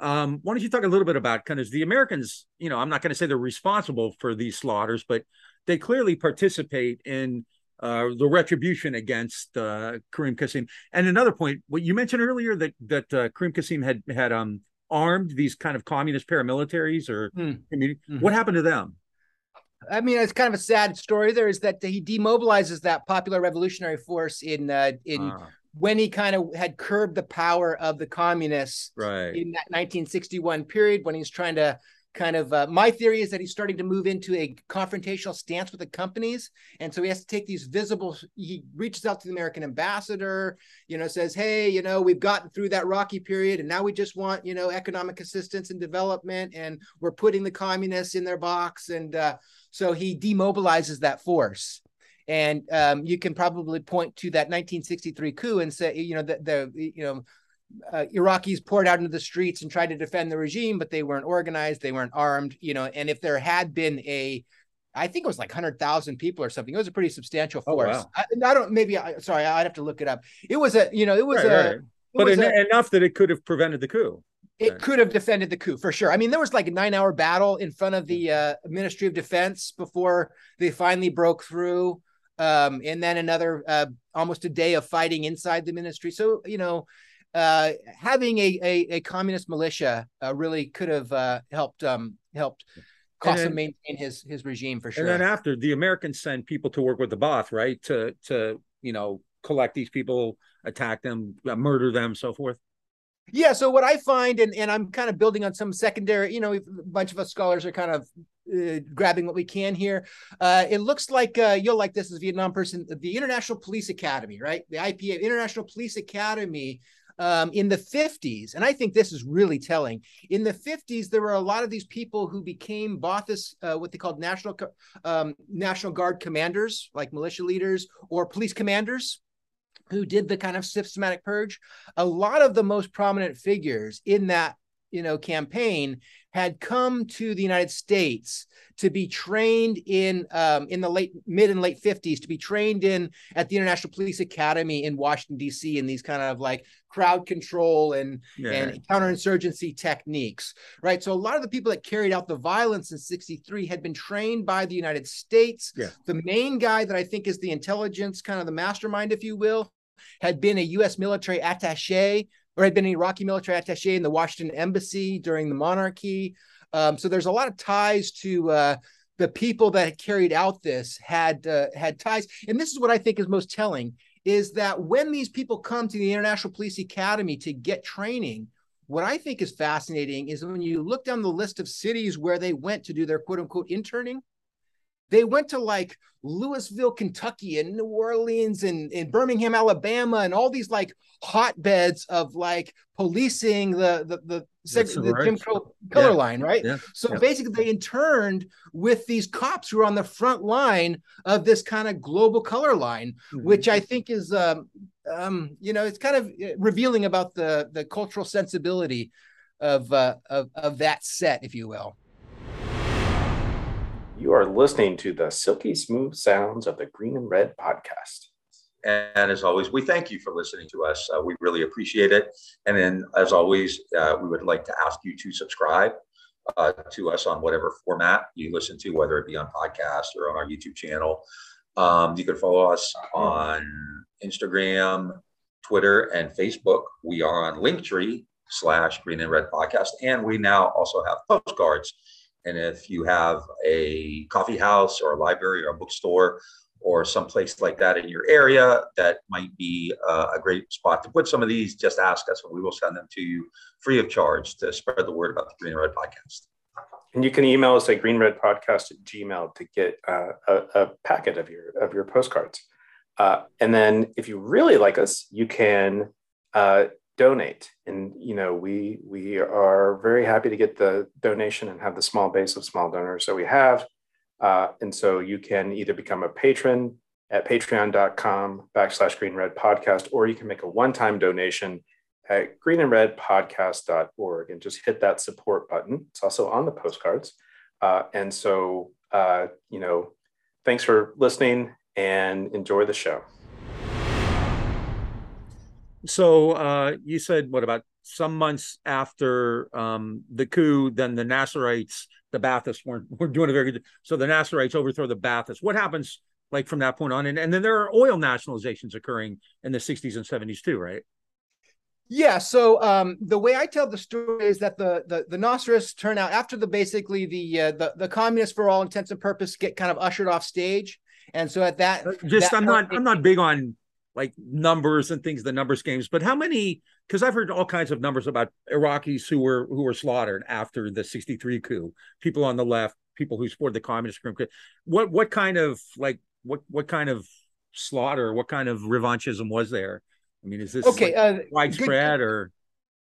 um, why don't you talk a little bit about kind of the Americans, you know, I'm not going to say they're responsible for these slaughters, but they clearly participate in uh, the retribution against uh, Karim Qasim. And another point, what you mentioned earlier that that uh, Karim Qasim had had um, armed these kind of communist paramilitaries or mm. community. Mm-hmm. What happened to them? I mean, it's kind of a sad story. There is that he demobilizes that popular revolutionary force in uh, in ah. when he kind of had curbed the power of the communists right. in that 1961 period when he's trying to kind of uh, my theory is that he's starting to move into a confrontational stance with the companies and so he has to take these visible he reaches out to the american ambassador you know says hey you know we've gotten through that rocky period and now we just want you know economic assistance and development and we're putting the communists in their box and uh, so he demobilizes that force and um, you can probably point to that 1963 coup and say you know the, the you know uh, Iraqis poured out into the streets and tried to defend the regime, but they weren't organized, they weren't armed, you know. And if there had been a, I think it was like hundred thousand people or something. It was a pretty substantial force. Oh, wow. I, I, don't maybe. I, sorry, I'd have to look it up. It was a, you know, it was right, a, right. but en- a, enough that it could have prevented the coup. It could have defended the coup for sure. I mean, there was like a nine-hour battle in front of the uh, Ministry of Defense before they finally broke through, um, and then another uh, almost a day of fighting inside the ministry. So you know uh, having a, a, a communist militia uh, really could have uh, helped um, helped Qasim maintain his his regime for sure. And then after the Americans send people to work with the Ba'ath, right? To to you know collect these people, attack them, uh, murder them, so forth. Yeah. So what I find, and and I'm kind of building on some secondary, you know, a bunch of us scholars are kind of uh, grabbing what we can here. Uh, it looks like uh, you'll like this as Vietnam person, the International Police Academy, right? The IPA, International Police Academy, um, in the 50s, and I think this is really telling. In the 50s, there were a lot of these people who became Ba'athist, uh, what they called national um, National Guard commanders, like militia leaders or police commanders, who did the kind of systematic purge. A lot of the most prominent figures in that you know campaign had come to the United States to be trained in um, in the late mid and late 50s to be trained in at the International Police Academy in Washington D.C. in these kind of like crowd control and yeah. and counterinsurgency techniques, right? So a lot of the people that carried out the violence in 63 had been trained by the United States. Yeah. The main guy that I think is the intelligence kind of the mastermind if you will had been a US military attaché or had been an Iraqi military attaché in the Washington embassy during the monarchy. Um, so there's a lot of ties to uh, the people that carried out this had uh, had ties, and this is what I think is most telling is that when these people come to the International Police Academy to get training, what I think is fascinating is when you look down the list of cities where they went to do their quote unquote interning, they went to like Louisville, Kentucky, and New Orleans, and, and Birmingham, Alabama, and all these like hotbeds of like policing the the the, seg- the right. Jim Crow color yeah. line, right? Yeah. So yeah. basically, they interned with these cops who are on the front line of this kind of global color line, mm-hmm. which I think is, um, um, you know, it's kind of uh, revealing about the the cultural sensibility of uh, of of that set, if you will. You are listening to the silky smooth sounds of the Green and Red podcast. And as always, we thank you for listening to us. Uh, we really appreciate it. And then, as always, uh, we would like to ask you to subscribe uh, to us on whatever format you listen to, whether it be on podcast or on our YouTube channel. Um, you can follow us on Instagram, Twitter, and Facebook. We are on Linktree slash Green and Red Podcast. And we now also have postcards and if you have a coffee house or a library or a bookstore or someplace like that in your area that might be uh, a great spot to put some of these, just ask us and we will send them to you free of charge to spread the word about the Green Red Podcast. And you can email us at greenredpodcast at gmail to get uh, a, a, packet of your of your postcards. Uh, and then if you really like us, you can uh, donate. And you know we we are very happy to get the donation and have the small base of small donors that we have. Uh, and so you can either become a patron at patreon.com backslash green red podcast or you can make a one-time donation at green and red podcast.org and just hit that support button. It's also on the postcards. Uh, and so uh, you know thanks for listening and enjoy the show so uh, you said what about some months after um, the coup, then the Nasserites, the Baathists weren't were doing a very good. So the Nasserites overthrow the Baathists. What happens like from that point on? And, and then there are oil nationalizations occurring in the 60s and 70s too, right? Yeah. So um, the way I tell the story is that the the, the Nasserists turn out after the basically the uh, the the communists, for all intents and purposes, get kind of ushered off stage. And so at that, uh, just that I'm not I'm not big on like numbers and things, the numbers games. But how many? Because I've heard all kinds of numbers about Iraqis who were who were slaughtered after the '63 coup. People on the left, people who supported the communist group. What what kind of like what what kind of slaughter? What kind of revanchism was there? I mean, is this okay? Like uh, widespread good, or?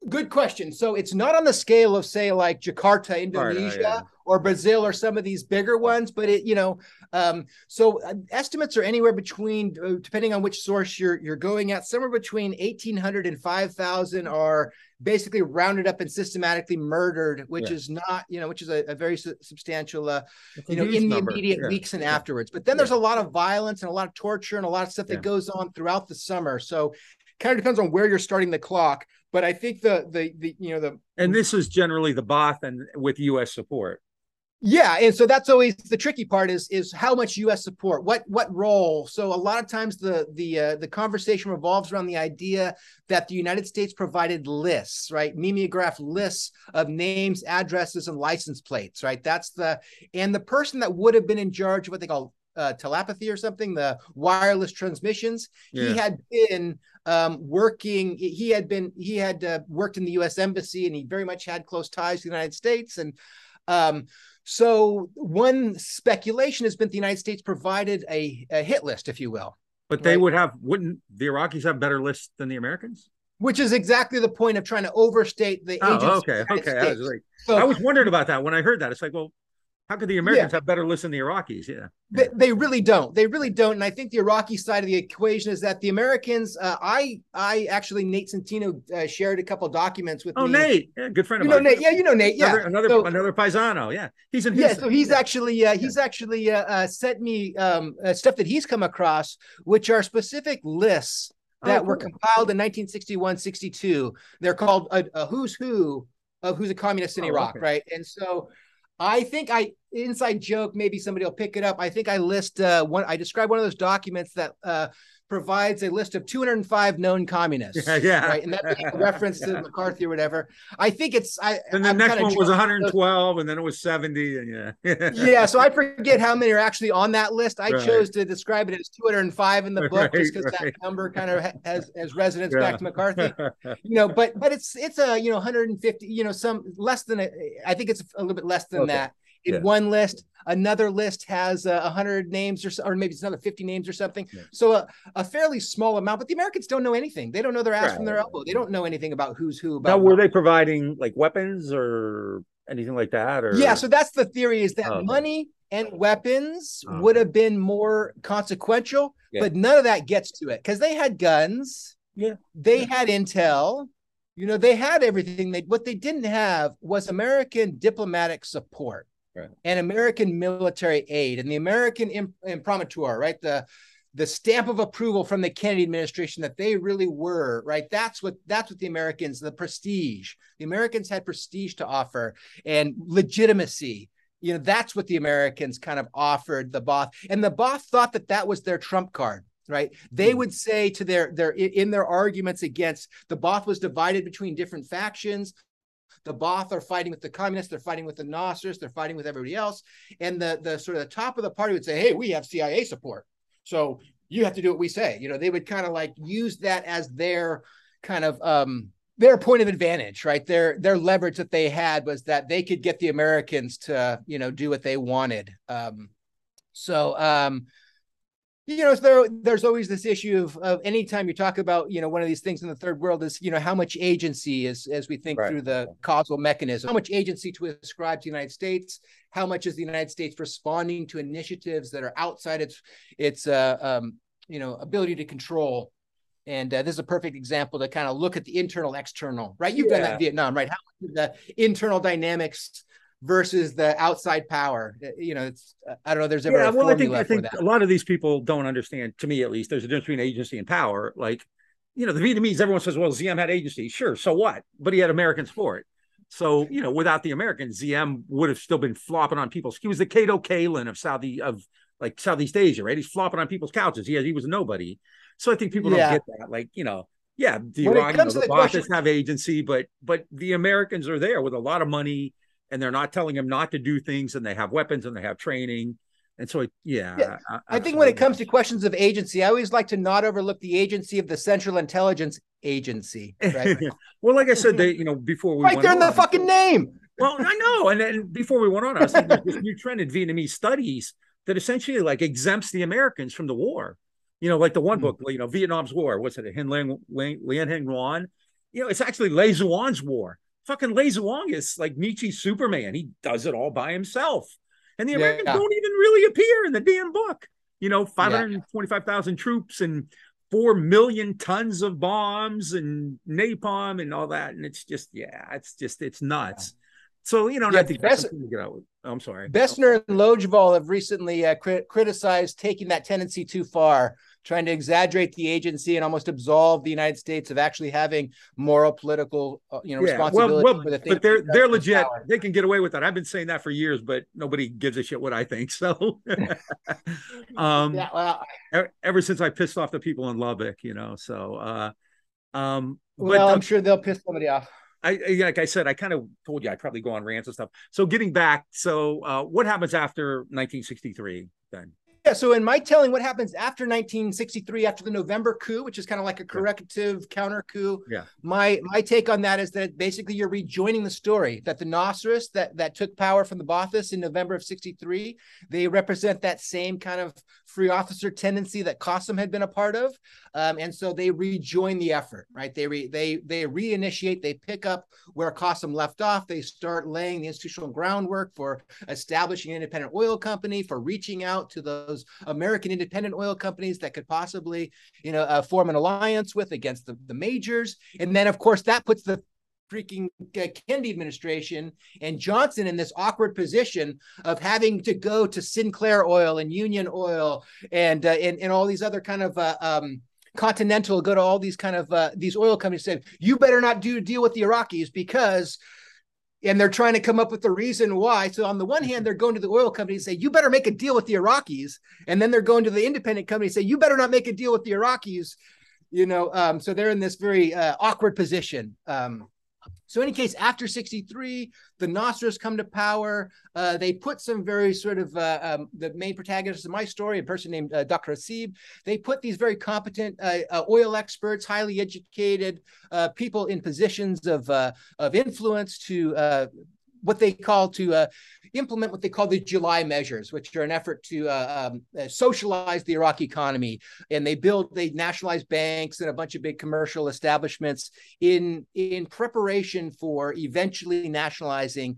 Good question. So it's not on the scale of say like Jakarta, Indonesia, yeah. or Brazil, or some of these bigger ones, but it you know, um, so uh, estimates are anywhere between, uh, depending on which source you're you're going at, somewhere between eighteen hundred and five thousand are basically rounded up and systematically murdered, which yeah. is not you know, which is a, a very su- substantial, uh, you know, in number. the immediate yeah. weeks and afterwards. But then there's a lot of violence and a lot of torture and a lot of stuff that goes on throughout the summer. So kind of depends on where you're starting the clock. But I think the the the you know the and this is generally the Ba'ath and with U.S. support. Yeah, and so that's always the tricky part is is how much U.S. support, what what role. So a lot of times the the uh, the conversation revolves around the idea that the United States provided lists, right, mimeograph lists of names, addresses, and license plates, right. That's the and the person that would have been in charge of what they call uh, telepathy or something, the wireless transmissions. Yeah. He had been um, working. He had been he had uh, worked in the U.S. embassy, and he very much had close ties to the United States. And um, so, one speculation has been the United States provided a, a hit list, if you will. But they right? would have wouldn't the Iraqis have better lists than the Americans? Which is exactly the point of trying to overstate the. Oh, okay, okay. I was, like, so, I was wondering about that when I heard that. It's like, well, how could the Americans yeah. have better lists than the Iraqis? Yeah. They, they, really don't. They really don't. And I think the Iraqi side of the equation is that the Americans, uh, I I actually, Nate Citino uh, shared a couple documents with oh, me. Nate. Yeah, good friend of you mine. Know Nate. Yeah, you know Nate. Yeah. Another another, so, another paisano. Yeah. He's in Yeah, so he's yeah. actually uh, he's actually uh, uh, sent me um, uh, stuff that he's come across, which are specific lists oh, that oh, cool. were compiled in 1961, 62. They're called a, a who's who of who's a communist in oh, Iraq, okay. right? And so I think I inside joke. Maybe somebody will pick it up. I think I list uh, one. I describe one of those documents that uh, provides a list of 205 known communists. Yeah, yeah. right, and that a reference to McCarthy or whatever. I think it's. I and the I'm next one was 112, and then it was 70, and yeah. yeah, so I forget how many are actually on that list. I right. chose to describe it as 205 in the book right, just because right. that number kind of has has resonance yeah. back to McCarthy. you know, but but it's it's a you know 150. You know, some less than a, I think it's a little bit less than okay. that in yeah. one list another list has uh, 100 names or, or maybe it's another 50 names or something yeah. so a, a, fairly small amount but the americans don't know anything they don't know their ass right. from their elbow they don't know anything about who's who about now were what. they providing like weapons or anything like that or yeah so that's the theory is that oh, money and weapons oh, would have been more consequential yeah. but none of that gets to it because they had guns yeah they yeah. had intel you know they had everything they what they didn't have was american diplomatic support right. and American military aid and the American imp- imprimatur, right? The the stamp of approval from the Kennedy administration that they really were, right? That's what that's what the Americans, the prestige. The Americans had prestige to offer and legitimacy. You know, that's what the Americans kind of offered the Ba'ath. And the Ba'ath thought that that was their trump card right they mm-hmm. would say to their their in their arguments against the Ba'ath was divided between different factions the Ba'ath are fighting with the communists, they're fighting with the Nasserists, they're fighting with everybody else. And the the sort of the top of the party would say, hey, we have CIA support. So you have to do what we say. You know, they would kind of like use that as their kind of um their point of advantage, right? Their their leverage that they had was that they could get the Americans to, you know, do what they wanted. Um so um you know, there there's always this issue of, of anytime you talk about you know one of these things in the third world is you know how much agency is as we think right. through the causal mechanism, how much agency to ascribe to the United States, how much is the United States responding to initiatives that are outside its its uh, um, you know ability to control. And uh, this is a perfect example to kind of look at the internal external, right? You've yeah. done that in Vietnam, right? How much of the internal dynamics versus the outside power. Uh, you know, it's I don't know. There's ever yeah. well, I think I think a lot of these people don't understand. To me, at least, there's a difference between agency and power. Like, you know, the Vietnamese, everyone says, "Well, Diem had agency." Sure, so what? But he had American support. So you know, without the Americans, Diem would have still been flopping on people's. He was the Kato Kaelin of Saudi of like Southeast Asia, right? He's flopping on people's couches. He he was nobody. So I think people don't get that. Like, you know, yeah, the know, the, the have agency, but but the Americans are there with a lot of money and they're not telling them not to do things and they have weapons and they have training And so, yeah, yeah. I, I think when it comes to questions of agency, I always like to not overlook the agency of the Central Intelligence Agency. Right? well, like I said, they, you know, before we right there in the fucking name. Well, I know, and then before we went on, I was thinking this new trend in Vietnamese studies that essentially like exempts the Americans from the war. You know, like the one mm book, you know, Vietnam's War. What's it? A Hin Lien Hinh Nguyen. You know, it's actually Le Duan's war. Fucking Le Duan is like Nietzsche's Superman. He does it all by himself. And the Americans yeah. don't even really appear in the damn book. You know, 525,000 yeah. troops and 4 million tons of bombs and napalm and all that. And it's just, yeah, it's just, it's nuts. So, you know, yeah, I think Bess- I'm sorry. Bessner and Logevall have recently uh, crit- criticized taking that tendency too far trying to exaggerate the agency and almost absolve the United States of actually having moral, political, uh, you know, yeah. responsibility. Well, well the but they're they're legit. Power. They can get away with that. I've been saying that for years, but nobody gives a shit what I think. So, um, yeah, well, ever since I pissed off the people in Lubbock, you know, so. uh um, well, I'm sure they'll piss somebody off. I like I said, I kind of told you I probably go on rants and stuff. So getting back, so uh, what happens after 1963 then? Yeah, so in my telling, what happens after 1963, after the November coup, which is kind of like a corrective yeah. counter coup. Yeah. My my take on that is that basically you're rejoining the story that the Nasserists that that took power from the Ba'athists in November of 63, they represent that same kind of free officer tendency that Qasim had been a part of, um, and so they rejoin the effort. Right? They re, they they reinitiate. They pick up where Qasim left off. They start laying the institutional groundwork for establishing an independent oil company, for reaching out to those those American independent oil companies that could possibly, you know, uh, form an alliance with against the, the majors. And then, of course, that puts the freaking uh, Kennedy administration and Johnson in this awkward position of having to go to Sinclair Oil and Union Oil and uh, and, and all these other kind of uh, um, Continental go to all these kind of uh, these oil companies say you better not do deal with the Iraqis because and they're trying to come up with the reason why. So on the one hand, they're going to the oil company and say, "You better make a deal with the Iraqis," and then they're going to the independent company and say, "You better not make a deal with the Iraqis." You know, um, so they're in this very uh, awkward position. Um, so, in any case, after 63, the Nasserists come to power. Uh, they put some very sort of uh, um, the main protagonist of my story, a person named uh, Dr. Hasib. They put these very competent uh, uh, oil experts, highly educated uh, people in positions of, of influence to what they call to uh, implement what they call the July measures, which are an effort to uh, um, uh, socialize the Iraqi economy. And they build, they nationalize banks and a bunch of big commercial establishments in in preparation for eventually nationalizing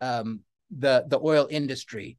um, the the oil industry.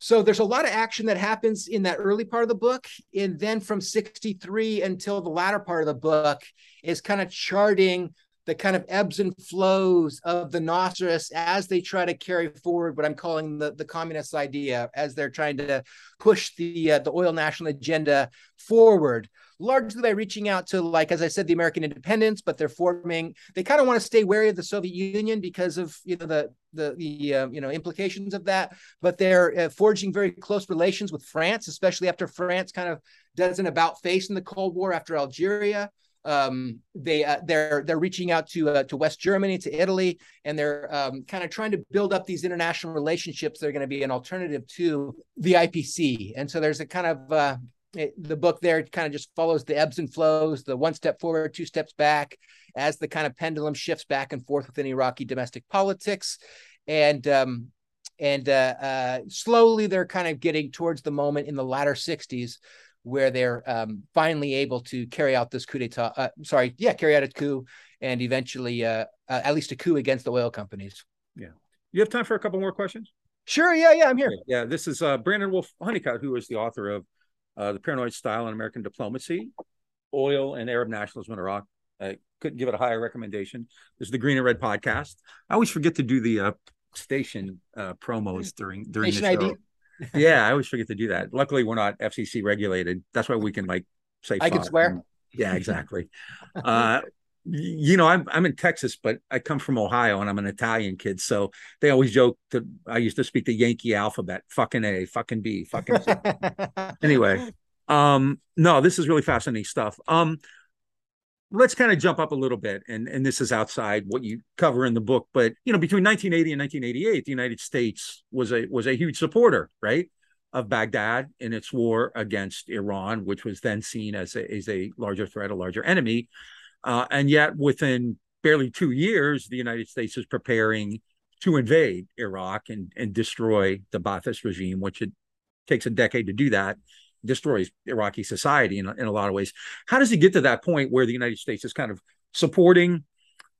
So there's a lot of action that happens in that early part of the book. And then from 63 until the latter part of the book is kind of charting the kind of ebbs and flows of the Nasserists as they try to carry forward what I'm calling the, the communist idea, as they're trying to push the uh, the oil national agenda forward, largely by reaching out to, like as I said, the American independence, but they're forming. They kind of want to stay wary of the Soviet Union because of you know the the the uh, you know implications of that, but they're uh, forging very close relations with France, especially after France kind of does an about face in the Cold War after Algeria um, they uh, they're they're reaching out to uh, to West Germany, to Italy, and they're um, kind of trying to build up these international relationships. They're going to be an alternative to the IPC, and so there's a kind of uh, it, the book there kind of just follows the ebbs and flows, the one step forward, two steps back, as the kind of pendulum shifts back and forth within Iraqi domestic politics, and um, and uh, uh, slowly they're kind of getting towards the moment in the latter 60s where they're um, finally able to carry out this coup d'etat. Uh, sorry, yeah, carry out a coup and eventually uh, uh, at least a coup against the oil companies. Yeah. You have time for a couple more questions? Sure. Yeah. Yeah. I'm here. Yeah. This is uh, Brandon Wolfe Hunnicutt, who is the author of uh, The Paranoid Style in American Diplomacy, Oil and Arab Nationalism in Iraq. I couldn't give it a higher recommendation. This is the Green and Red podcast. I always forget to do the uh, station uh, promos during during station the show. ID yeah, I always forget to do that. Luckily, we're not FCC regulated. That's why we can like say. I can swear. Yeah, exactly. uh, you know, I'm I'm in Texas, but I come from Ohio, and I'm an Italian kid. So they always joke that I used to speak the Yankee alphabet: fucking A, fucking B, fucking. C. anyway, um, no, this is really fascinating stuff. Um, let's kind of jump up a little bit and and this is outside what you cover in the book but you know between 1980 and 1988 the united states was a was a huge supporter right of Baghdad in its war against Iran, which was then seen as a, as a larger threat, a larger enemy. Uh, and yet, within barely two years, the United States is preparing to invade Iraq and, and destroy the Ba'athist regime, which it takes a decade to do that, destroys Iraqi society in, in a lot of ways. How does it get to that point where the United States is kind of supporting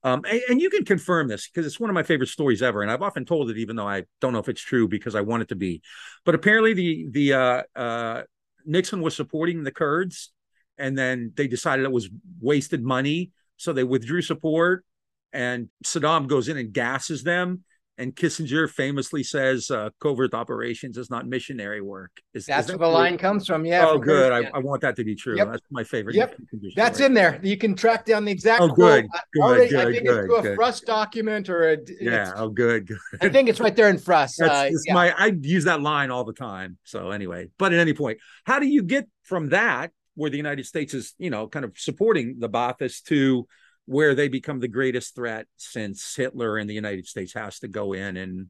um, and, and, you can confirm this because it's one of my favorite stories ever, and I've often told it, even though I don't know if it's true because I want it to be. But apparently, the the uh, uh, Nixon was supporting the Kurds, and then they decided it was wasted money, so they withdrew support. And Saddam goes in and gasses them, and Kissinger famously says, uh, "Covert operations is not missionary work." Is, That's is that where the line comes from. Yeah. Oh, good. I, I, want that to be true. Yep. That's my favorite. Yep. That's in there. You can track down the exact. Oh, good. Quote. Good. Already, good. I think good. it's through good. a FRUS document or a. Yeah. Oh, good. Good. I think it's right there in FRUS. That's, uh, yeah. my. I use that line all the time. So anyway, but at any point, how do you get from that where the United States is, you know, kind of supporting the Ba'athists to where they become the greatest threat since Hitler and the United States has to go in and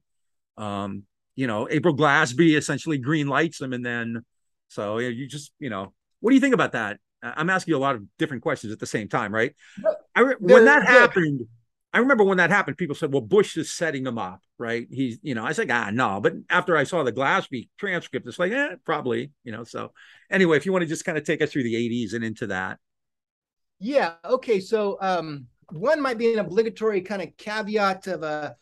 um, you know, April Glaspie essentially green lights them, and then so you just, you know, what do you think about that? I'm asking you a lot of different questions at the same time, right? I when that happened, I remember when that happened, people said, "Well, Bush is setting them up, right?" He's, you know, I said, "Ah, no." But after I saw the Glaspie transcript, it's like, eh, probably, you know. So anyway, if you want to just kind of take us through the '80s and into that, yeah. Okay. So um, one might be an obligatory kind of caveat of a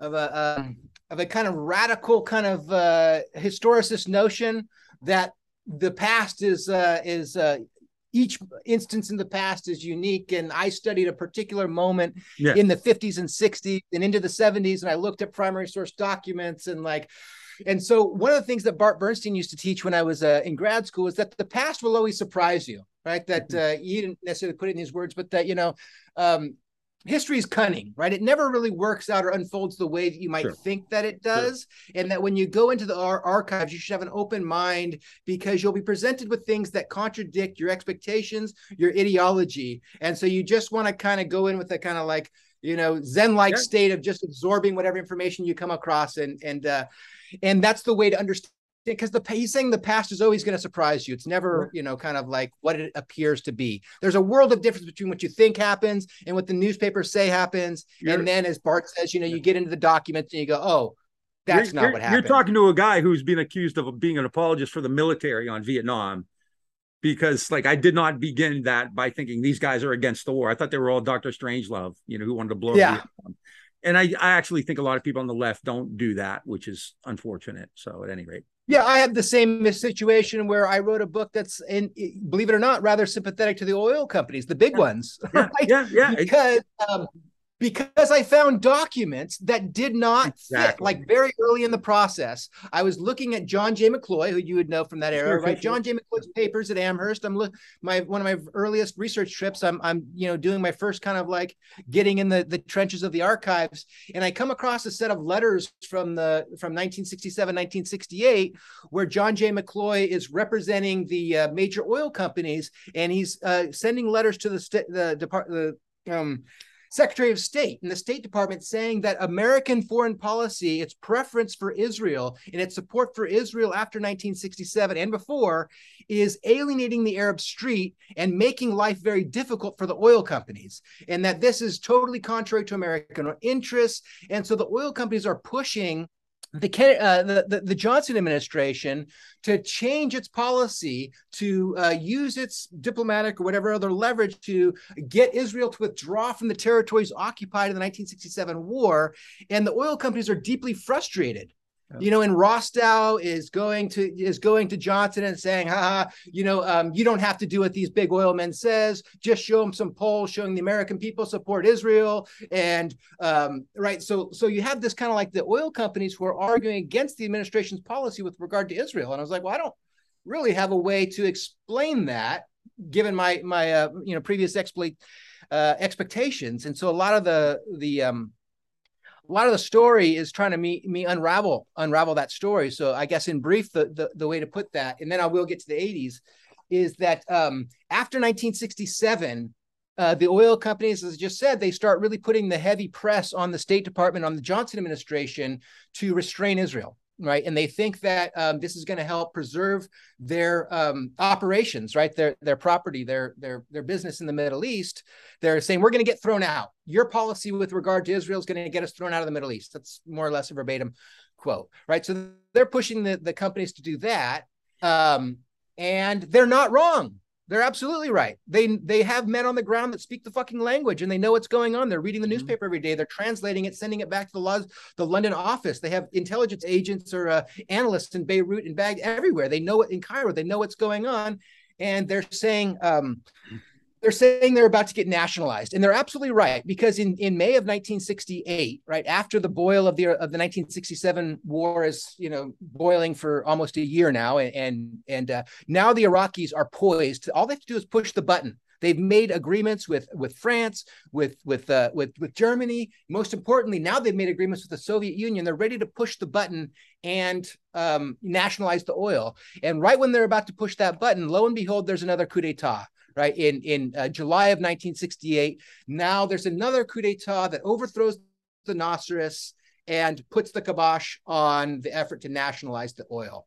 of a um, of a kind of radical kind of uh, historicist notion that the past is uh, is uh, each instance in the past is unique and i studied a particular moment yeah. in the 50s and 60s and into the 70s and i looked at primary source documents and like and so one of the things that bart bernstein used to teach when i was uh, in grad school is that the past will always surprise you right that uh, he didn't necessarily put it in these words but that you know um, history is cunning, right? It never really works out or unfolds the way that you might Sure. think that it does. And that when you go into the ar- archives, you should have an open mind because you'll be presented with things that contradict your expectations, your ideology. And so you just want to kind of go in with a kind of like, you know, Zen-like Yeah. state of just absorbing whatever information you come across. And and uh and that's the way to understand because the he's saying the past is always going to surprise you. It's never, you know, kind of like what it appears to be. There's a world of difference between what you think happens and what the newspapers say happens. You're- and then, as Bart says, you know, you get into the documents and you go, "Oh, that's not what happened." You're talking to a guy who's been accused of being an apologist for the military on Vietnam. Because like I did not begin that by thinking these guys are against the war. I thought they were all Dr. Strangelove, you know, who wanted to blow up Yeah. Vietnam. And I, I actually think a lot of people on the left don't do that, which is unfortunate. So at any rate. Yeah, I have the same situation where I wrote a book that's, in, believe it or not, rather sympathetic to the oil companies, the big ones, Yeah, right? yeah, yeah. because um, because I found documents that did not fit. Like very early in the process, I was looking at John J. McCloy, who you would know from that era, right? John J. McCloy's papers at Amherst. I'm look my one of my earliest research trips. I'm I'm you know doing my first kind of like getting in the the trenches of the archives, and I come across a set of letters from the from 1967, 1968, where John J. McCloy is representing the uh, major oil companies, and he's uh, sending letters to the sta- the depart the um Secretary of State and the State Department saying that American foreign policy, its preference for Israel and its support for Israel after 1967 and before, is alienating the Arab street and making life very difficult for the oil companies. And that this is totally contrary to American interests. And so the oil companies are pushing the, uh, the, the Johnson administration to change its policy to uh, use its diplomatic or whatever other leverage to get Israel to withdraw from the territories occupied in the 1967 war, and the oil companies are deeply frustrated. You know, and Rostow is going to is going to Johnson and saying, "Ha, you know, um, you don't have to do what these big oil men says. Just show them some polls showing the American people support Israel." And um, right, so so you have this kind of like the oil companies who are arguing against the administration's policy with regard to Israel. And I was like, well, I don't really have a way to explain that given my my uh, you know previous exploit uh, expectations. And so a lot of the the um, a lot of the story is trying to me me unravel unravel that story. So I guess in brief, the the, the way to put that, and then I will get to the 80s, is that um, after 1967. Uh, the oil companies, as I just said, they start really putting the heavy press on the State Department, on the Johnson administration to restrain Israel right? And they think that um, this is going to help preserve their um, operations, right? Their their property, their their their business in the Middle East. They're saying we're going to get thrown out. Your policy with regard to Israel is going to get us thrown out of the Middle East. That's more or less a verbatim quote, right? So they're pushing the the companies to do that, um, and they're not wrong they're absolutely right. They they have men on the ground that speak the fucking language and they know what's going on. They're reading the mm-hmm. newspaper every day. They're translating it, sending it back to the laws, the London office. They have intelligence agents or uh, analysts in Beirut and Baghdad everywhere. They know it in Cairo. They know what's going on, and they're saying um, they're saying they're about to get nationalized and they're absolutely right because in, in may of 1968 right after the boil of the of the 1967 war is you know boiling for almost a year now and and, and uh, now the iraqis are poised all they have to do is push the button They've made agreements with with France, with with uh, with with Germany. Most importantly, now they've made agreements with the Soviet Union. They're ready to push the button and um, nationalize the oil. And right when they're about to push that button, lo and behold, there's another coup d'état right? In in uh, July of 1968. Now there's another coup d'état that overthrows the Nasserists and puts the kibosh on the effort to nationalize the oil.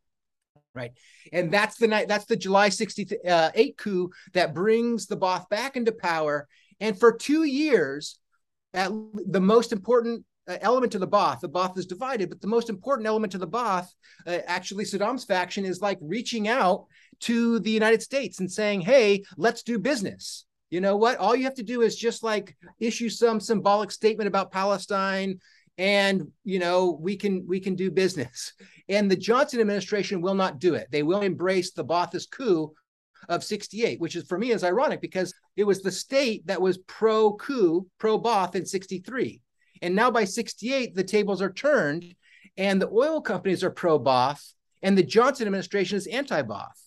Right, and that's the night. That's the July '68 uh, coup that brings the Ba'ath back into power. And for two years, at the most important uh, element to the Ba'ath. The Ba'ath is divided, but the most important element to the Ba'ath, uh, actually, Saddam's faction is like reaching out to the United States and saying, hey, let's do business. You know what? All you have to do is just like issue some symbolic statement about Palestine and you know we can we can do business and the johnson administration will not do it they will embrace the ba'athist coup of 68 which is for me is ironic because it was the state that was pro coup pro ba'ath in 63 and now by 68 the tables are turned and the oil companies are pro ba'ath and the johnson administration is anti ba'ath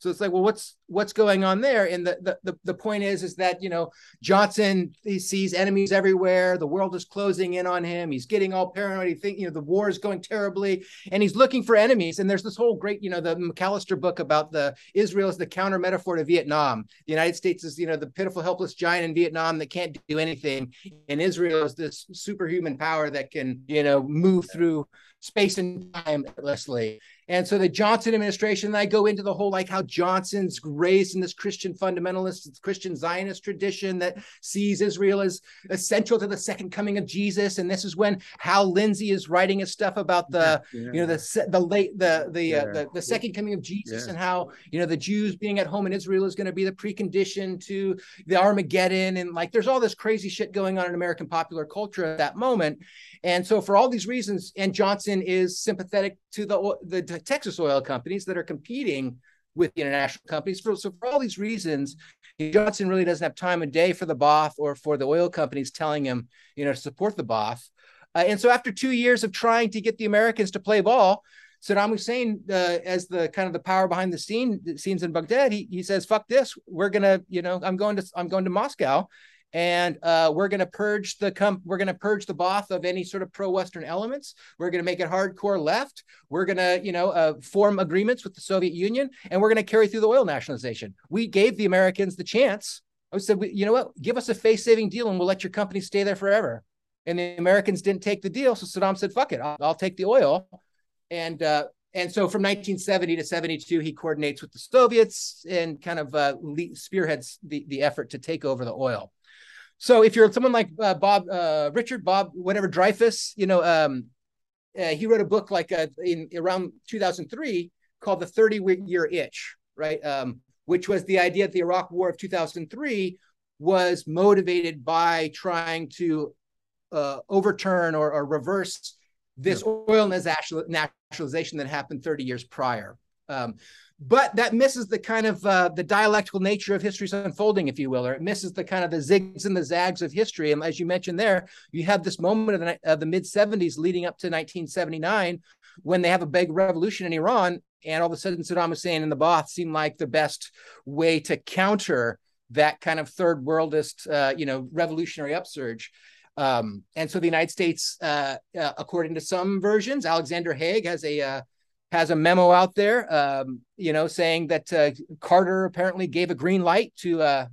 so it's like, well, what's what's going on there? And the, the the point is, is that you know Johnson he sees enemies everywhere. The world is closing in on him. He's getting all paranoid. He think you know the war is going terribly, and he's looking for enemies. And there's this whole great you know the McAlister book about the Israel is the counter metaphor to Vietnam. The United States is you know the pitiful helpless giant in Vietnam that can't do anything, and Israel is this superhuman power that can you know move through space and time effortlessly. And so the Johnson administration, I go into the whole like how Johnson's raised in this Christian fundamentalist, Christian Zionist tradition that sees Israel as essential to the second coming of Jesus. And this is when Hal Lindsey is writing his stuff about the, yeah, yeah. you know, the the late the the yeah. uh, the, the, second coming of Jesus and how you know the Jews being at home in Israel is going to be the precondition to the Armageddon. And like there's all this crazy shit going on in American popular culture at that moment. And so for all these reasons, and Johnson is sympathetic to the the Texas oil companies that are competing with the international companies. For, so for all these reasons, Johnson really doesn't have time of day for the Ba'ath or for the oil companies telling him, you know, to support the Ba'ath. Uh, and so after two years of trying to get the Americans to play ball, Saddam Hussein, uh, as the kind of the power behind the scene scenes in Baghdad, he, he says, "Fuck this! We're gonna, you know, I'm going to I'm going to Moscow, and uh, we're going to purge the com- we're going to purge the Ba'ath of any sort of pro-Western elements. We're going to make it hardcore left. We're going to you know uh, form agreements with the Soviet Union, and we're going to carry through the oil nationalization. We gave the Americans the chance. I said, you know what? Give us a face-saving deal, and we'll let your company stay there forever. And the Americans didn't take the deal, so Saddam said, "Fuck it, I'll, I'll take the oil." And uh, and so from 1970 to 72, he coordinates with the Soviets and kind of uh, spearheads the, the effort to take over the oil. So if you're someone like uh, Bob, uh, Richard, Bob, whatever Dreyfuss, you know, um, uh, he wrote a book like uh, in around 2003 called "The 30 Year Itch," right? Um, which was the idea that the Iraq War of 2003 was motivated by trying to uh, overturn or, or, reverse this yeah. oil nationalization that happened 30 years prior. Um, but that misses the kind of uh, the dialectical nature of history's unfolding, if you will, or it misses the kind of the zigs and the zags of history. And as you mentioned there, you have this moment of the, of the mid 70s leading up to 1979 when they have a big revolution in Iran, and all of a sudden Saddam Hussein and the Ba'ath seem like the best way to counter that kind of third worldist, uh, you know, revolutionary upsurge. Um, and so the United States, uh, uh, according to some versions, Alexander Haig has a uh, has a memo out there, um, you know, saying that uh, Carter apparently gave a green light to uh,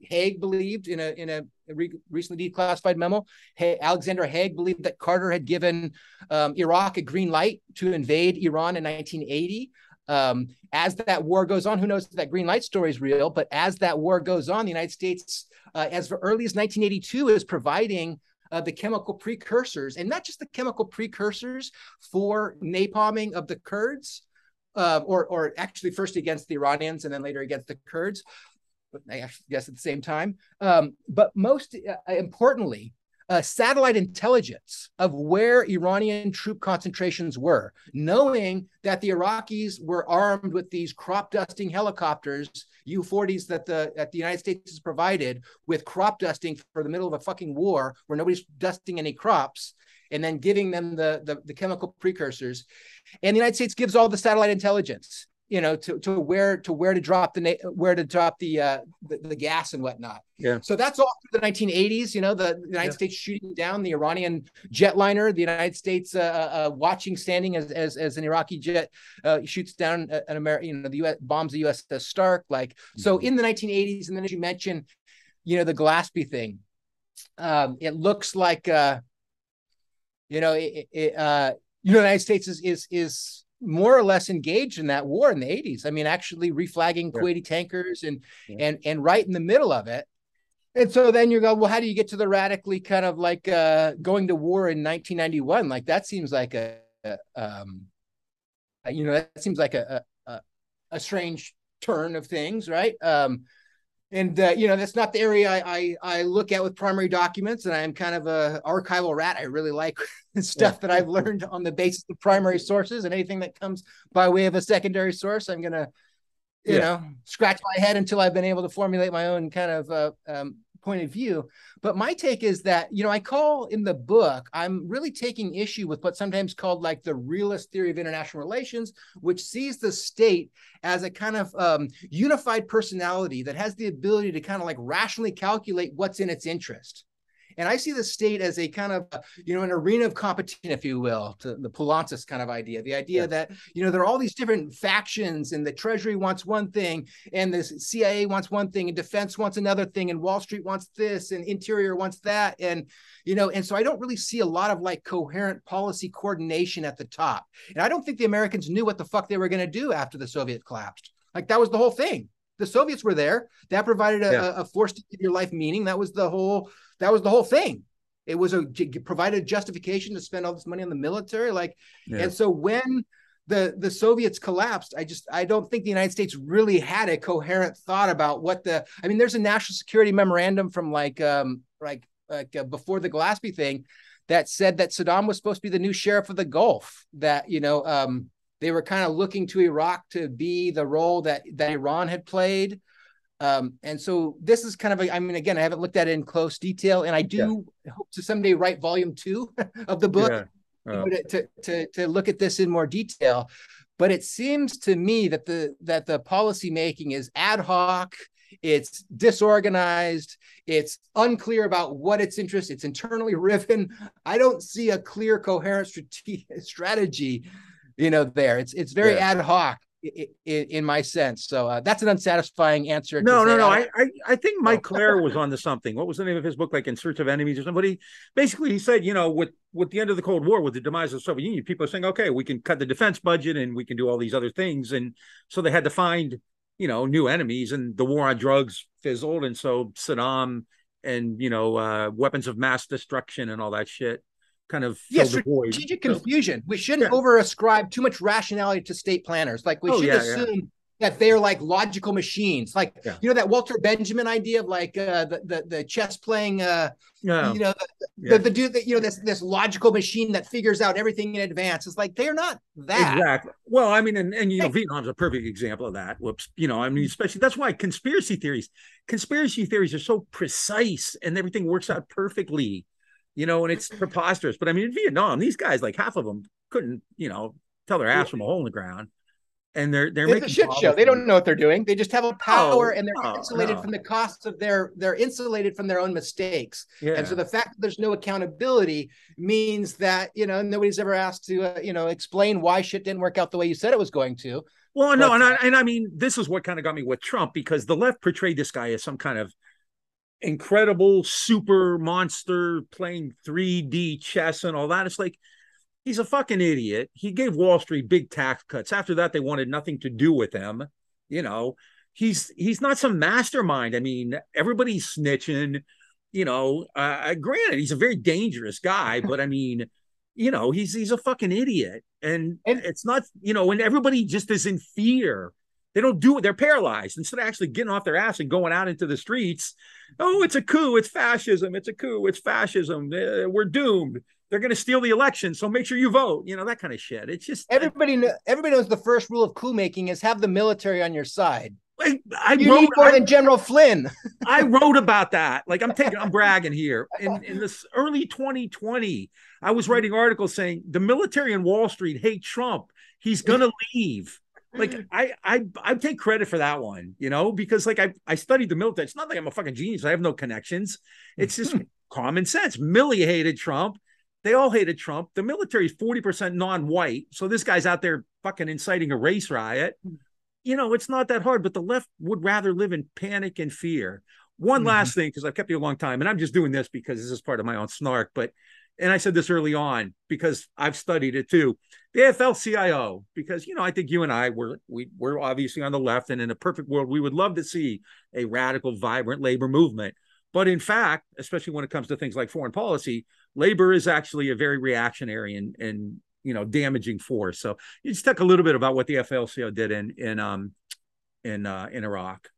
Haig believed in a in a re- recently declassified memo. Alexander Haig believed that Carter had given um, Iraq a green light to invade Iran in 1980. Um, as that war goes on, who knows if that green light story is real? But as that war goes on, the United States, uh, as early as 1982, is providing uh, the chemical precursors, and not just the chemical precursors for napalming of the Kurds, uh, or or actually first against the Iranians and then later against the Kurds, but I guess at the same time. Um, but most uh, importantly, uh, satellite intelligence of where Iranian troop concentrations were, knowing that the Iraqis were armed with these crop dusting helicopters, U-40s that the that the United States has provided with crop dusting for the middle of a fucking war where nobody's dusting any crops, and then giving them the, the, the chemical precursors. And the United States gives all the satellite intelligence you know to, to where to where to drop the where to drop the uh the, the, gas and whatnot yeah so that's all through the 1980s you know the, the united yeah. states shooting down the iranian jetliner the united states uh, uh, uh watching standing as, as as an iraqi jet uh shoots down an american you know the us bombs the uss stark like mm-hmm. so in the 1980s and then as you mentioned you know the Gillespie thing um it looks like uh you know it, it uh you know the united states is is is more or less engaged in that war in the 80s. I mean, actually reflagging yeah. Kuwaiti tankers and yeah. and and right in the middle of it. And so then you go, well, how do you get to the radically kind of like uh, going to war in 1991? Like that seems like a, a um, you know, that seems like a, a a strange turn of things, right? Um, and uh, you know that's not the area I, I, I look at with primary documents and i'm kind of a archival rat i really like stuff yeah. that i've learned on the basis of primary sources and anything that comes by way of a secondary source i'm gonna you yeah. know scratch my head until i've been able to formulate my own kind of uh, um, point of view. But my take is that, you know, I call in the book, I'm really taking issue with what's sometimes called like the realist theory of international relations, which sees the state as a kind of um, unified personality that has the ability to kind of like rationally calculate what's in its interest. And I see the state as a kind of, you know, an arena of competition, if you will, to the Poulantzas kind of idea. The idea yeah. that, you know, there are all these different factions and the Treasury wants one thing and the CIA wants one thing and defense wants another thing and Wall Street wants this and interior wants that. And, you know, and so I don't really see a lot of like coherent policy coordination at the top. And I don't think the Americans knew what the fuck they were going to do after the Soviet collapsed. Like that was the whole thing the Soviets were there. That provided a, yeah. a force to give your life meaning. That was the whole. That was the whole thing. It was a provided justification to spend all this money on the military. Like, yeah. and so when the the Soviets collapsed, I just I don't think the United States really had a coherent thought about what the. I mean, there's a national security memorandum from like um like like uh, before the Glaspie thing that said that Saddam was supposed to be the new sheriff of the Gulf. That you know um they were kind of looking to Iraq to be the role that that Iran had played. Um, and so this is kind of a, I mean, again, I haven't looked at it in close detail, and I do yeah. hope to someday write volume two of the book yeah. oh. to, to, to, look at this in more detail. But it seems to me that the that the policy making is ad hoc, it's disorganized, it's unclear about what its interest, it's internally riven. I don't see a clear, coherent strategy you know, there. It's it's very yeah. ad hoc in, in, my sense. So uh, that's an unsatisfying answer. No, no, no. I, I, I think Mike oh. Klare was onto something. What was the name of his book? Like In Search of Enemies or somebody. Basically, he said, you know, with with the end of the Cold War, with the demise of the Soviet Union, people are saying, okay, we can cut the defense budget and we can do all these other things, and so they had to find, you know, new enemies, and the war on drugs fizzled, and so Saddam and you know, uh, weapons of mass destruction and all that shit kind of yeah, strategic confusion. We shouldn't yeah. over ascribe too much rationality to state planners. Like we oh, should yeah, assume yeah. that they're like logical machines. Like you know that Walter Benjamin idea of like uh, the, the the chess playing. Uh, you know the, the, the dude that you know this this logical machine that figures out everything in advance. It's like they're not that exactly. Well, I mean, and and you know Vietnam's a perfect example of that. Whoops. You know, I mean, especially that's why conspiracy theories conspiracy theories are so precise and everything works out perfectly you know, and it's preposterous. But I mean, in Vietnam, these guys, like half of them, couldn't, you know, tell their ass from a hole in the ground. And they're they're it's making a shit show. They don't know what they're doing. They just have a power, and they're insulated no. from the costs of their. They're insulated from their own mistakes. Yeah. And so the fact that there's no accountability means that you know nobody's ever asked to uh, you know explain why shit didn't work out the way you said it was going to. Well, no, But- and I, and I mean, this is what kind of got me with Trump because the left portrayed this guy as some kind of incredible super monster playing 3D chess and all that. It's like he's a fucking idiot. He gave Wall Street big tax cuts. After that, they wanted nothing to do with him. You know, he's he's not some mastermind. I mean, everybody's snitching. You know, uh, granted, he's a very dangerous guy, but I mean, you know, he's he's a fucking idiot, and, And- it's not. You know, when everybody just is in fear. They don't do it. They're paralyzed. Instead of actually getting off their ass and going out into the streets, oh, it's a coup. It's fascism. It's a coup. It's fascism. Uh, we're doomed. They're going to steal the election. So make sure you vote. You know, that kind of shit. It's just, Everybody, kn- everybody knows the first rule of coup making is have the military on your side. I, I You wrote, need more I, than General Flynn. I wrote about that. Like I'm taking, I'm bragging here. In, in this early 2020, I was writing articles saying the military and Wall Street hate Trump. He's going to leave. Like I, I, I take credit for that one, you know, because like I, I studied the military. It's not like I'm a fucking genius. I have no connections. It's just common sense. Milley hated Trump. They all hated Trump. The military is 40% non-white. So this guy's out there fucking inciting a race riot. You know, it's not that hard, but the left would rather live in panic and fear. One Mhm. last thing, because I've kept you a long time, and I'm just doing this because this is part of my own snark, but and I said this early on because I've studied it too. The AFL-CIO, because you know, I think you and I were we we're obviously on the left, and in a perfect world, we would love to see a radical, vibrant labor movement. But in fact, especially when it comes to things like foreign policy, labor is actually a very reactionary and and you know damaging force. So you just talk a little bit about what the AFL-CIO did in in um in uh, in Iraq.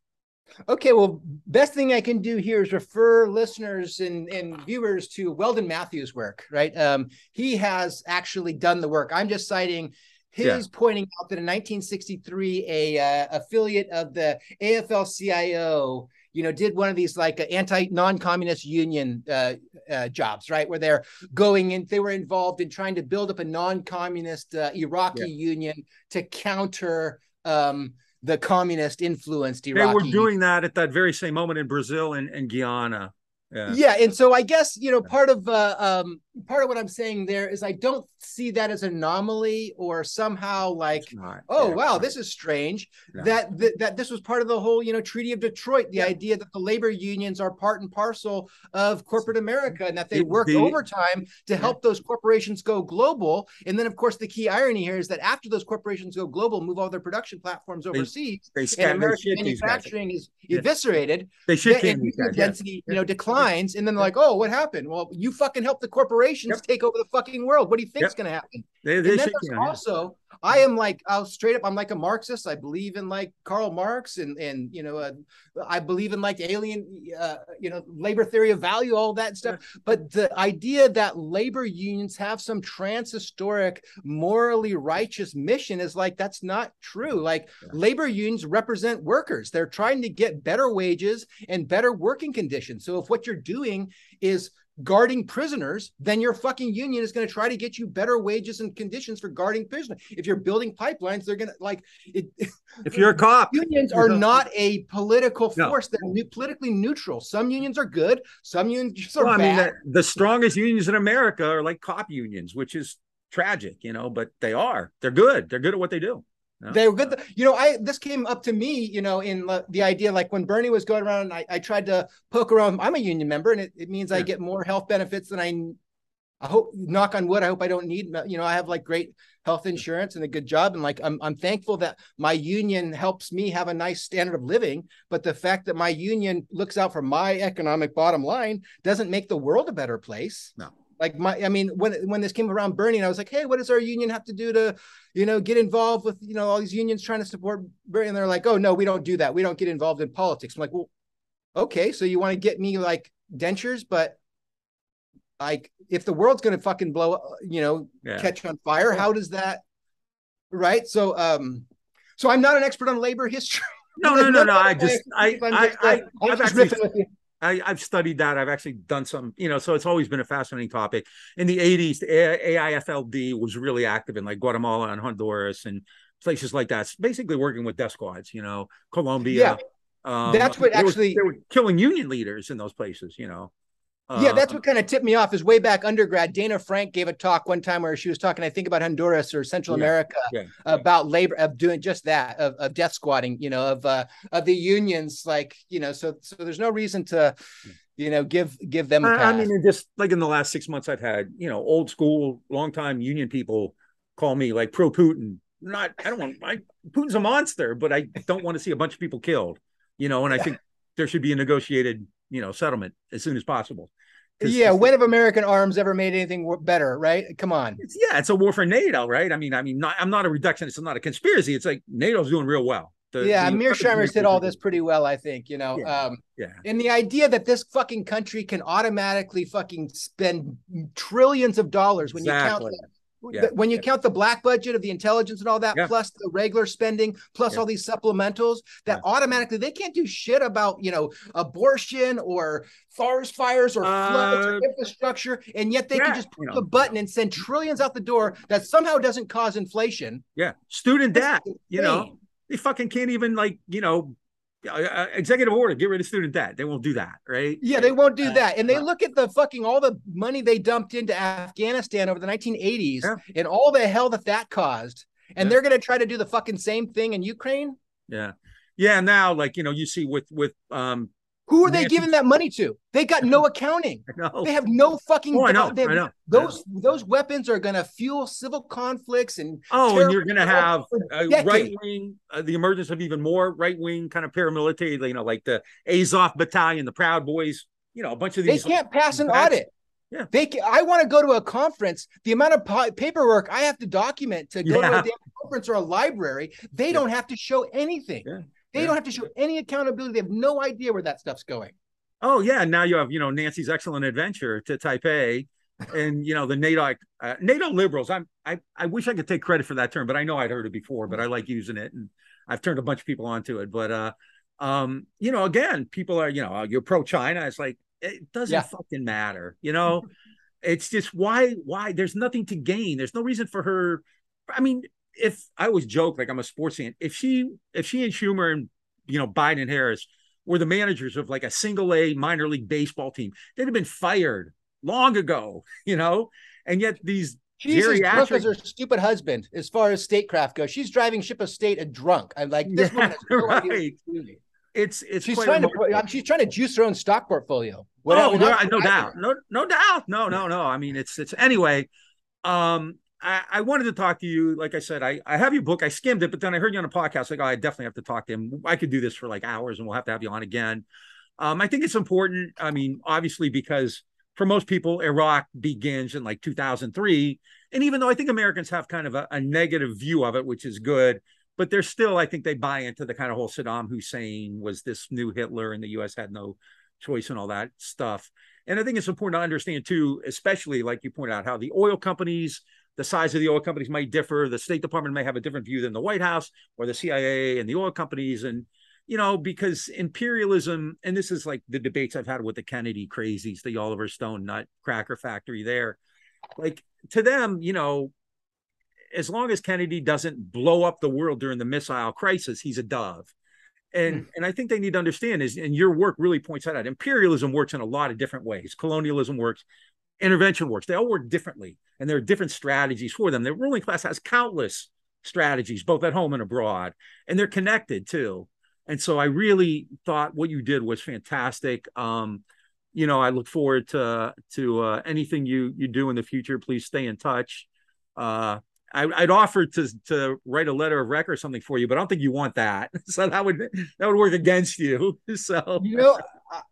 Okay, well, best thing I can do here is refer listeners and, and viewers to Weldon Matthews' work, right? Um, he has actually done the work. I'm just citing his Yeah. pointing out that in 1963, a uh, affiliate of the AFL-CIO, you know, did one of these like uh, anti non-communist union uh, uh, jobs, right? Where they're going in, they were involved in trying to build up a non-communist uh, Iraqi Yeah. union to counter um, the communist influenced They were doing that at that very same moment in Brazil and, and Guyana. Yeah. yeah and so i guess you know part of uh, um part of what i'm saying there is i don't see that as anomaly or somehow like oh Yeah, wow right. this is strange No. that, that that this was part of the whole you know treaty of detroit the Yeah. idea that the labor unions are part and parcel of corporate america and that they It- work the- overtime to help those corporations go global and then of course the key irony here is that after those corporations go global move all their production platforms overseas they and american shit these guys. manufacturing is Yeah. eviscerated They shit yeah, and guys. yeah. density, you know, declines, and then they're like, "Oh, what happened? Well, you fucking helped the corporations Yep. take over the fucking world. What do you think's Yep. going to happen?" They, And then there's yeah. also, I am like, I'll straight up, I'm like a Marxist. I believe in like Karl Marx, and and you know, uh, I believe in like alien, uh, you know, labor theory of value, all that stuff. But the idea that labor unions have some transhistoric, morally righteous mission is like that's not true. Like Yeah. labor unions represent workers. They're trying to get better wages and better working conditions. So if what you're doing is guarding prisoners, then your fucking union is going to try to get you better wages and conditions for guarding prisoners. If you're building pipelines, they're going to like it. If you're a cop, Unions are not- a political No. force. They're nu- politically neutral. Some unions are good. Some unions are well, I mean, bad. the, the strongest unions in America are like cop unions, which is tragic, you know, but they are. They're good. They're good at what they do. Yeah. They were good. You know, I this came up to me, you know, in the, the idea like when Bernie was going around, I, I tried to poke around. I'm a union member, and it, it means I get more health benefits than I. I hope, knock on wood, I hope I don't need. You know, I have like great health insurance and a good job, and like I'm I'm thankful that my union helps me have a nice standard of living. But the fact that my union looks out for my economic bottom line doesn't make the world a better place. No. Like my, I mean, when when this came around Bernie, I was like, hey, what does our union have to do to you know, get involved with, you know, all these unions trying to support Bernie. And they're like, oh, no, we don't do that. We don't get involved in politics. I'm like, well, okay. So you want to get me like dentures, but like if the world's going to fucking blow, uh, you know, Yeah. catch on fire, how does that, right? So, um, so I'm not an expert on labor history. No, no, no, no. I just, I, I, I, I'm I've just actually, riffing with you. I, I've studied that. I've actually done some, you know, so it's always been a fascinating topic. In the 80s, the AIFLD was really active in like Guatemala and Honduras and places like that. It's basically working with death squads, you know, Colombia. Um, That's what they were- actually- they were killing union leaders in those places, you know. Yeah, that's uh, what kind of tipped me off. Is way back undergrad, Dana Frank gave a talk one time where she was talking, I think, about Honduras or Central yeah, America, yeah, about labor of doing just that, of, of death squatting, you know, of uh, of the unions, like you know, so so there's no reason to, you know, give give them. I mean, just like in the last six months, I've had you know old school, long time union people call me like pro Putin. Not, I don't want. I, Putin's a monster, but I don't want to see a bunch of people killed. You know, and I think there should be a negotiated you know settlement as soon as possible. Yeah, when have American arms ever made anything better? Right? Come on. It's, yeah, it's a war for NATO, right? I mean, I mean, not, I'm not a reductionist. I'm not a conspiracy. It's like NATO's doing real well. The, yeah, the, Mearsheimer did all this pretty well, I think. You know, yeah, um, yeah. And the idea that this fucking country can automatically fucking spend trillions of dollars when exactly. you count yeah. when you yeah. count the black budget of the intelligence and all that, yeah. plus the regular spending, plus all these supplementals, that automatically they can't do shit about you know abortion or forest fires or floods uh, or infrastructure, and yet they can just push the button and send trillions out the door that somehow doesn't cause inflation. Yeah, student debt. You know, they fucking can't even like you know uh, executive order, get rid of student debt. They won't do that, right? Yeah, they won't do that. And they look at the fucking all the money they dumped into Afghanistan over the 1980s yeah. and all the hell that that caused. And yeah. they're going to try to do the fucking same thing in Ukraine. Yeah. Yeah. Now, like, you know, you see with, with, um, who are they giving that money to? They got no accounting. They have no fucking. Oh, I know. Have, I know. Those those weapons are going to fuel civil conflicts and. Oh, and you're going to have right wing, uh, the emergence of even more right wing kind of paramilitary. You know, like the Azov Battalion, the Proud Boys. You know, a bunch of these. They can't pass an audit. Yeah. They. Can, I want to go to a conference. The amount of paperwork I have to document to go yeah. to a damn conference or a library, they yeah. don't have to show anything. Yeah. They yeah. don't have to show any accountability. They have no idea where that stuff's going. Oh yeah, now you have you know Nancy's excellent adventure to Taipei, and you know the NATO uh, NATO liberals. I'm I I wish I could take credit for that term, but I know I'd heard it before. But I like using it, and I've turned a bunch of people onto it. But uh, um, you know, again, people are you know you're pro China. It's like it doesn't yeah. fucking matter. You know, it's just why why there's nothing to gain. There's no reason for her. I mean, if I always joke like I'm a sports fan, if she if she and Schumer and you know Biden and Harris were the managers of like a single A minor league baseball team, they'd have been fired long ago, you know. And yet these Jesus geriatric... Is her stupid husband as far as statecraft goes. She's driving ship of state a drunk. I'm like this yeah, no right. It's it's she's trying remarkable. to she's trying to juice her own stock portfolio. What oh, no, no doubt, no no doubt, no no no. I mean, it's it's anyway. Um, I, I, wanted to talk to you. Like I said, I, I have your book. I skimmed it, but then I heard you on a podcast. Like, oh, I definitely have to talk to him. I could do this for like hours, and we'll have to have you on again. Um, I think it's important. I mean, obviously, because for most people, Iraq begins in like 2003, and even though I think Americans have kind of a, a negative view of it, which is good, but they're still, I think, they buy into the kind of whole Saddam Hussein was this new Hitler, and the U.S. had no choice and all that stuff. And I think it's important to understand too, especially like you point out, how the oil companies the size of the oil companies might differ. The State Department may have a different view than the White House or the CIA and the oil companies. And, you know, because imperialism, and this is like the debates I've had with the Kennedy crazies, the Oliver Stone nut cracker factory there. Like to them, you know, as long as Kennedy doesn't blow up the world during the missile crisis, he's a dove. And mm. and I think they need to understand is, and your work really points that out. Imperialism works in a lot of different ways. Colonialism works intervention works. They all work differently, and there are different strategies for them. The ruling class has countless strategies, both at home and abroad, and they're connected too. And so I really thought what you did was fantastic. Um, you know, I look forward to to uh, anything you you do in the future. Please stay in touch. Uh, I, would offer to to write a letter of record or something for you, but I don't think you want that. So that would that would work against you. So you know,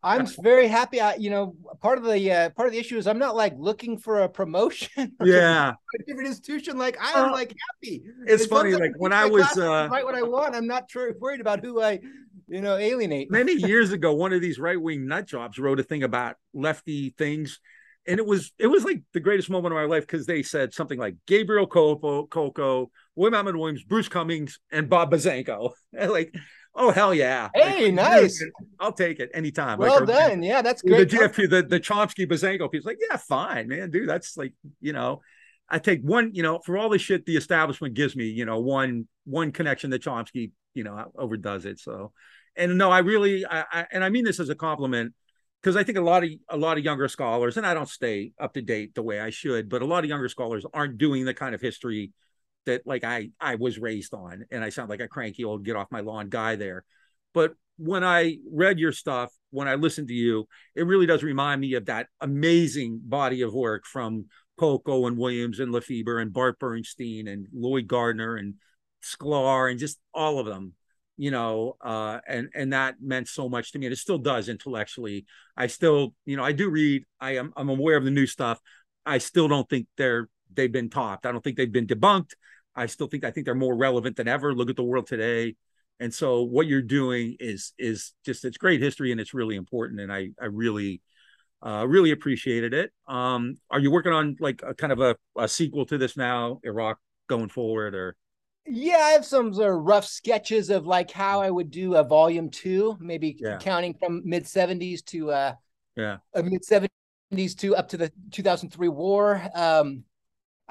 I'm very happy. I, you know, part of the uh, part of the issue is I'm not like looking for a promotion. Yeah, a different institution. Like I am uh, like happy. It's, funny. Like when I was uh, write what I want, I'm not tr- worried about who I, you know, alienate. Many years ago, one of these right wing nut jobs wrote a thing about lefty things, and it was it was like the greatest moment of my life because they said something like Gabriel Kolko, Kolko, William Williams, Bruce Cumings, and Bob Buzzanco. like Oh hell yeah! Hey, like, nice. I'll take it anytime. Well like, done. yeah, that's great. The GFP, the the Chomsky Buzzanco people, like, yeah, fine, man, dude. That's like, you know, I take one, you know, for all the shit the establishment gives me, you know, one one connection that Chomsky, you know, overdoes it. So, and no, I really, I, I and I mean this as a compliment. because I think a lot of a lot of younger scholars, and I don't stay up to date the way I should, but a lot of younger scholars aren't doing the kind of history that like I I was raised on, and I sound like a cranky old get off my lawn guy there. But when I read your stuff, when I listened to you, it really does remind me of that amazing body of work from Kolko and Williams and LaFeber and Bart Bernstein and Lloyd Gardner and Sklar and just all of them you know uh and and that meant so much to me and it still does intellectually i still you know i do read i am i'm aware of the new stuff i still don't think they're they've been topped. I don't think they've been debunked. I still think i think they're more relevant than ever. Look at the world today. And so what you're doing is is just it's great history and it's really important. And i i really uh really appreciated it. Um are you working on like a kind of a, a sequel to this now iraq going forward or? Yeah, I have some sort of rough sketches of like how I would do a volume two, maybe Yeah. counting from mid seventies to uh, yeah. uh mid seventies to up to the two thousand three war. Um,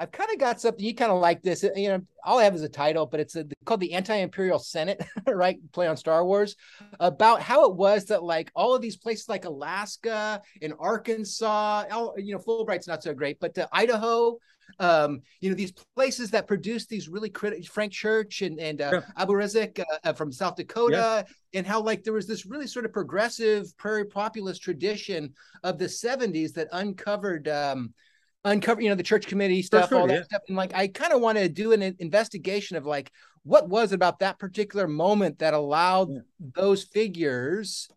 I've kind of got something you kind of like this. You know, all I have is a title, but it's a, called the Anti-Imperial Senate, right? Play on Star Wars about how it was that like all of these places like Alaska and Arkansas, all, you know, Fulbright's not so great, but uh, Idaho, um, you know, these places that produce these really critical Frank Church and and uh, Yeah. Abourezk uh, uh, from South Dakota, and how like there was this really sort of progressive prairie populist tradition of the 70s that uncovered um uncover you know the church committee stuff sure, all that yeah. stuff and like i kind of want to do an investigation of like what was it about that particular moment that allowed Yeah. those figures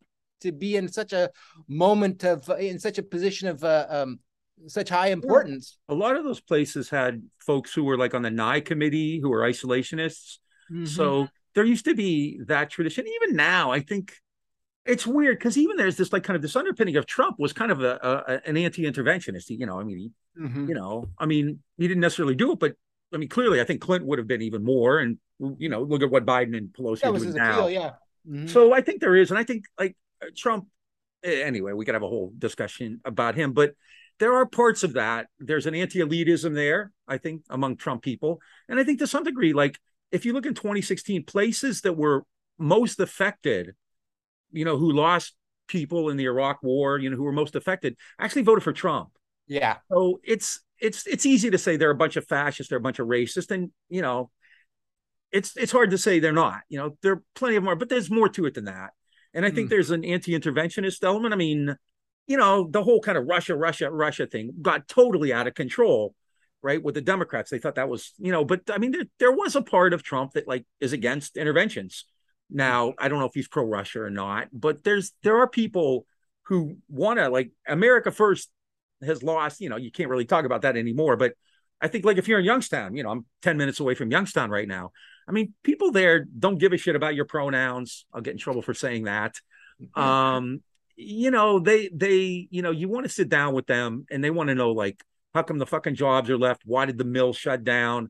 to be in such a moment of in such a position of uh, um such high importance a lot of those places had folks who were like on the NIE committee who were isolationists. Mhm. So there used to be that tradition. Even now, I think it's weird because even there's this like kind of this underpinning of Trump was kind of a, a an anti-interventionist. He, you know, I mean, he, Mhm. you know, I mean, he didn't necessarily do it, but I mean, clearly, I think Clinton would have been even more. And you know, look at what Biden and Pelosi that was his now. appeal yeah Mhm. So I think there is, and I think like uh, Trump. Anyway, we could have a whole discussion about him, but there are parts of that. There's an anti-elitism there, I think, among Trump people, and I think to some degree, like if you look in 2016, places that were most affected, you know, who lost people in the Iraq War, you know, who were most affected, actually voted for Trump. yeah So it's it's it's easy to say they're a bunch of fascists, they're a bunch of racists, and you know, it's it's hard to say they're not. You know, there are plenty of more, but there's more to it than that. And I think Mm. there's an anti-interventionist element. I mean, you know, the whole kind of Russia, Russia, Russia thing got totally out of control, right? With the Democrats, they thought that was, you know, but I mean, there, there was a part of Trump that like is against interventions. Now, I don't know if he's pro-Russia or not, but there's there are people who want to like America first has lost, you know, you can't really talk about that anymore. But I think like if you're in Youngstown, you know, I'm 10 minutes away from Youngstown right now. I mean, people there don't give a shit about your pronouns. I'll get in trouble for saying that. Um, you know, they they, you know, you want to sit down with them and they want to know like how come the fucking jobs are left? Why did the mill shut down?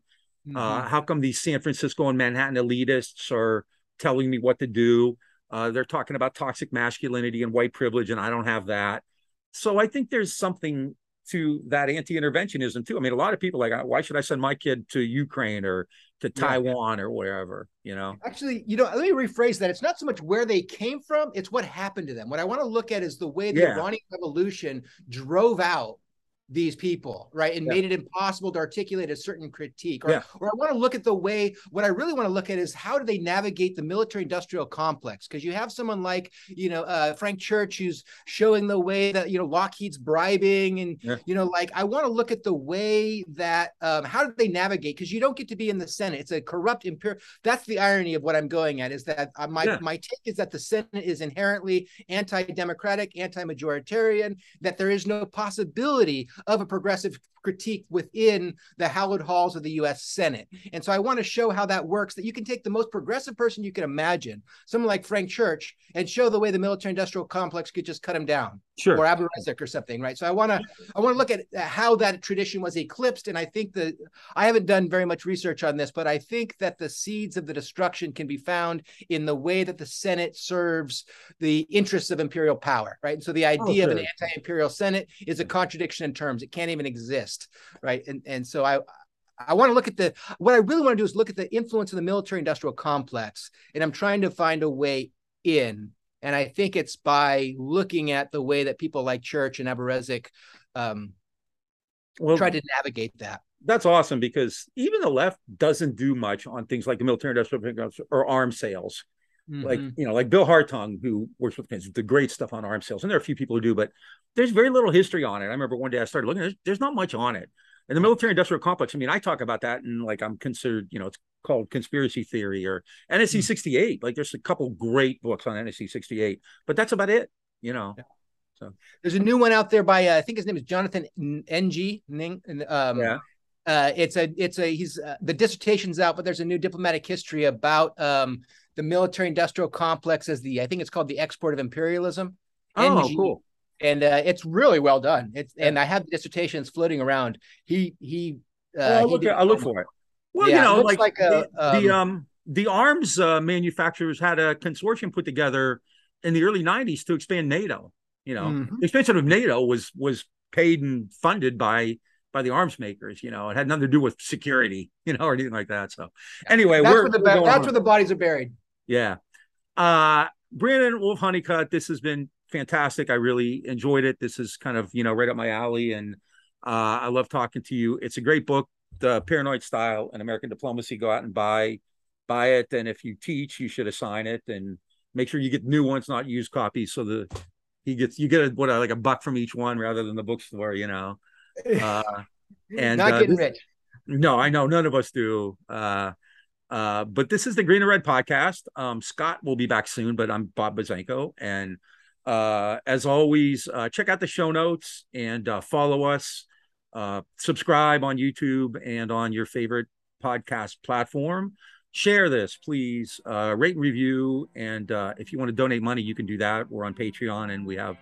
Uh, Mhm. how come these San Francisco and Manhattan elitists are telling me what to do? Uh, they're talking about toxic masculinity and white privilege, and I don't have that. So I think there's something to that anti-interventionism too. I mean, a lot of people like, why should I send my kid to Ukraine or to Yeah. Taiwan or wherever? You know? Actually, you know, let me rephrase that. It's not so much where they came from, it's what happened to them. What I want to look at is the way the Yeah. Iranian Revolution drove out these people, right? And Yeah. made it impossible to articulate a certain critique. Or, Yeah. or I want to look at the way, what I really want to look at is how do they navigate the military industrial complex? Because you have someone like, you know, uh, Frank Church who's showing the way that, you know, Lockheed's bribing and, Yeah. you know, like I want to look at the way that, um, how do they navigate? Because you don't get to be in the Senate. It's a corrupt imperial that's the irony of what I'm going at is that uh, my my take is that the Senate is inherently anti-democratic, anti-majoritarian, that there is no possibility of a progressive critique within the hallowed halls of the US Senate. And so I want to show how that works that you can take the most progressive person you can imagine, someone like Frank Church, and show the way the military industrial complex could just cut him down Sure. or Abu Razik or something, right? So I want to I want to look at how that tradition was eclipsed, and I think that I haven't done very much research on this, but I think that the seeds of the destruction can be found in the way that the Senate serves the interests of imperial power, right? And so the oh, idea of an anti-imperial Senate is a contradiction in terms; it can't even exist, right? And and so I. I want to look at the what I really want to do is look at the influence of the military industrial complex, and I'm trying to find a way in And I think it's by looking at the way that people like Church and Abourezk um, well, try to navigate that. That's awesome because even the left doesn't do much on things like the military industrial or arms sales. Mm-hmm. Like, you know, like Bill Hartung, who works with the great stuff on arms sales. And there are a few people who do, but there's very little history on it. I remember one day I started looking, there's, there's not much on it. And the military industrial complex, I mean, I talk about that and like I'm considered, you know, it's called conspiracy theory or NSC hmm. 68. Like there's a couple great books on NSC 68, but that's about it, you know. Yeah. So there's a new one out there by uh, I think his name is Jonathan Ng. Ning, um, yeah. Uh, it's a it's a he's uh, the dissertation's out, but there's a new diplomatic history about um, the military industrial complex as the I think it's called the export of imperialism. Oh, NG. cool. And uh, it's really well done. It's yeah. and I have the dissertations floating around. He he. Uh, oh, I'll, look, he I'll look for it. Well, yeah, you know, like, like a, the, um, the, um the arms uh, manufacturers had a consortium put together in the early '90s to expand NATO. You know, mm-hmm. the expansion of NATO was was paid and funded by by the arms makers. You know, it had nothing to do with security, you know, or anything like that. So, anyway, that's where the that's where the bodies are buried. Yeah, uh, Brandon Wolfe Hunnicutt, this has been fantastic. I really enjoyed it. This is kind of you know right up my alley, and uh, I love talking to you. It's a great book, The Paranoid Style and American Diplomacy. Go out and buy buy it, and if you teach, you should assign it, and make sure you get new ones, not used copies, so the he gets you get a, what like a buck from each one rather than the bookstore, you know. Uh, and not uh, getting this, rich. No, I know none of us do. Uh, uh, but this is the Green and Red podcast. Um, Scott will be back soon, but I'm Bob Buzzanco. And uh, as always, uh, check out the show notes and uh, follow us. Uh, subscribe on YouTube and on your favorite podcast platform. Share this, please. Rate and review. And if you want to donate money, you can do that. We're on Patreon and we have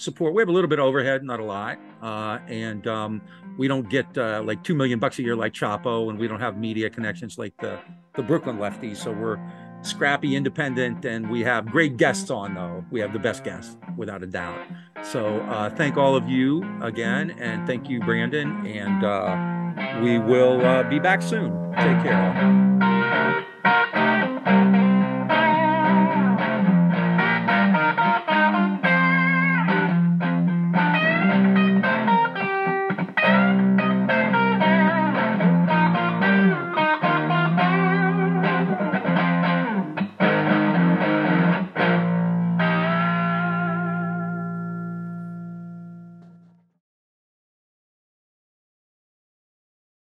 support. We have a little bit of overhead, not a lot, uh, and um, we don't get uh, like two million bucks a year like Chapo, and we don't have media connections like the the Brooklyn lefties. So we're scrappy, independent, and we have great guests on. Though we have the best guests, without a doubt. So uh, thank all of you again, and thank you, Brandon, and uh, we will uh, be back soon. Take care.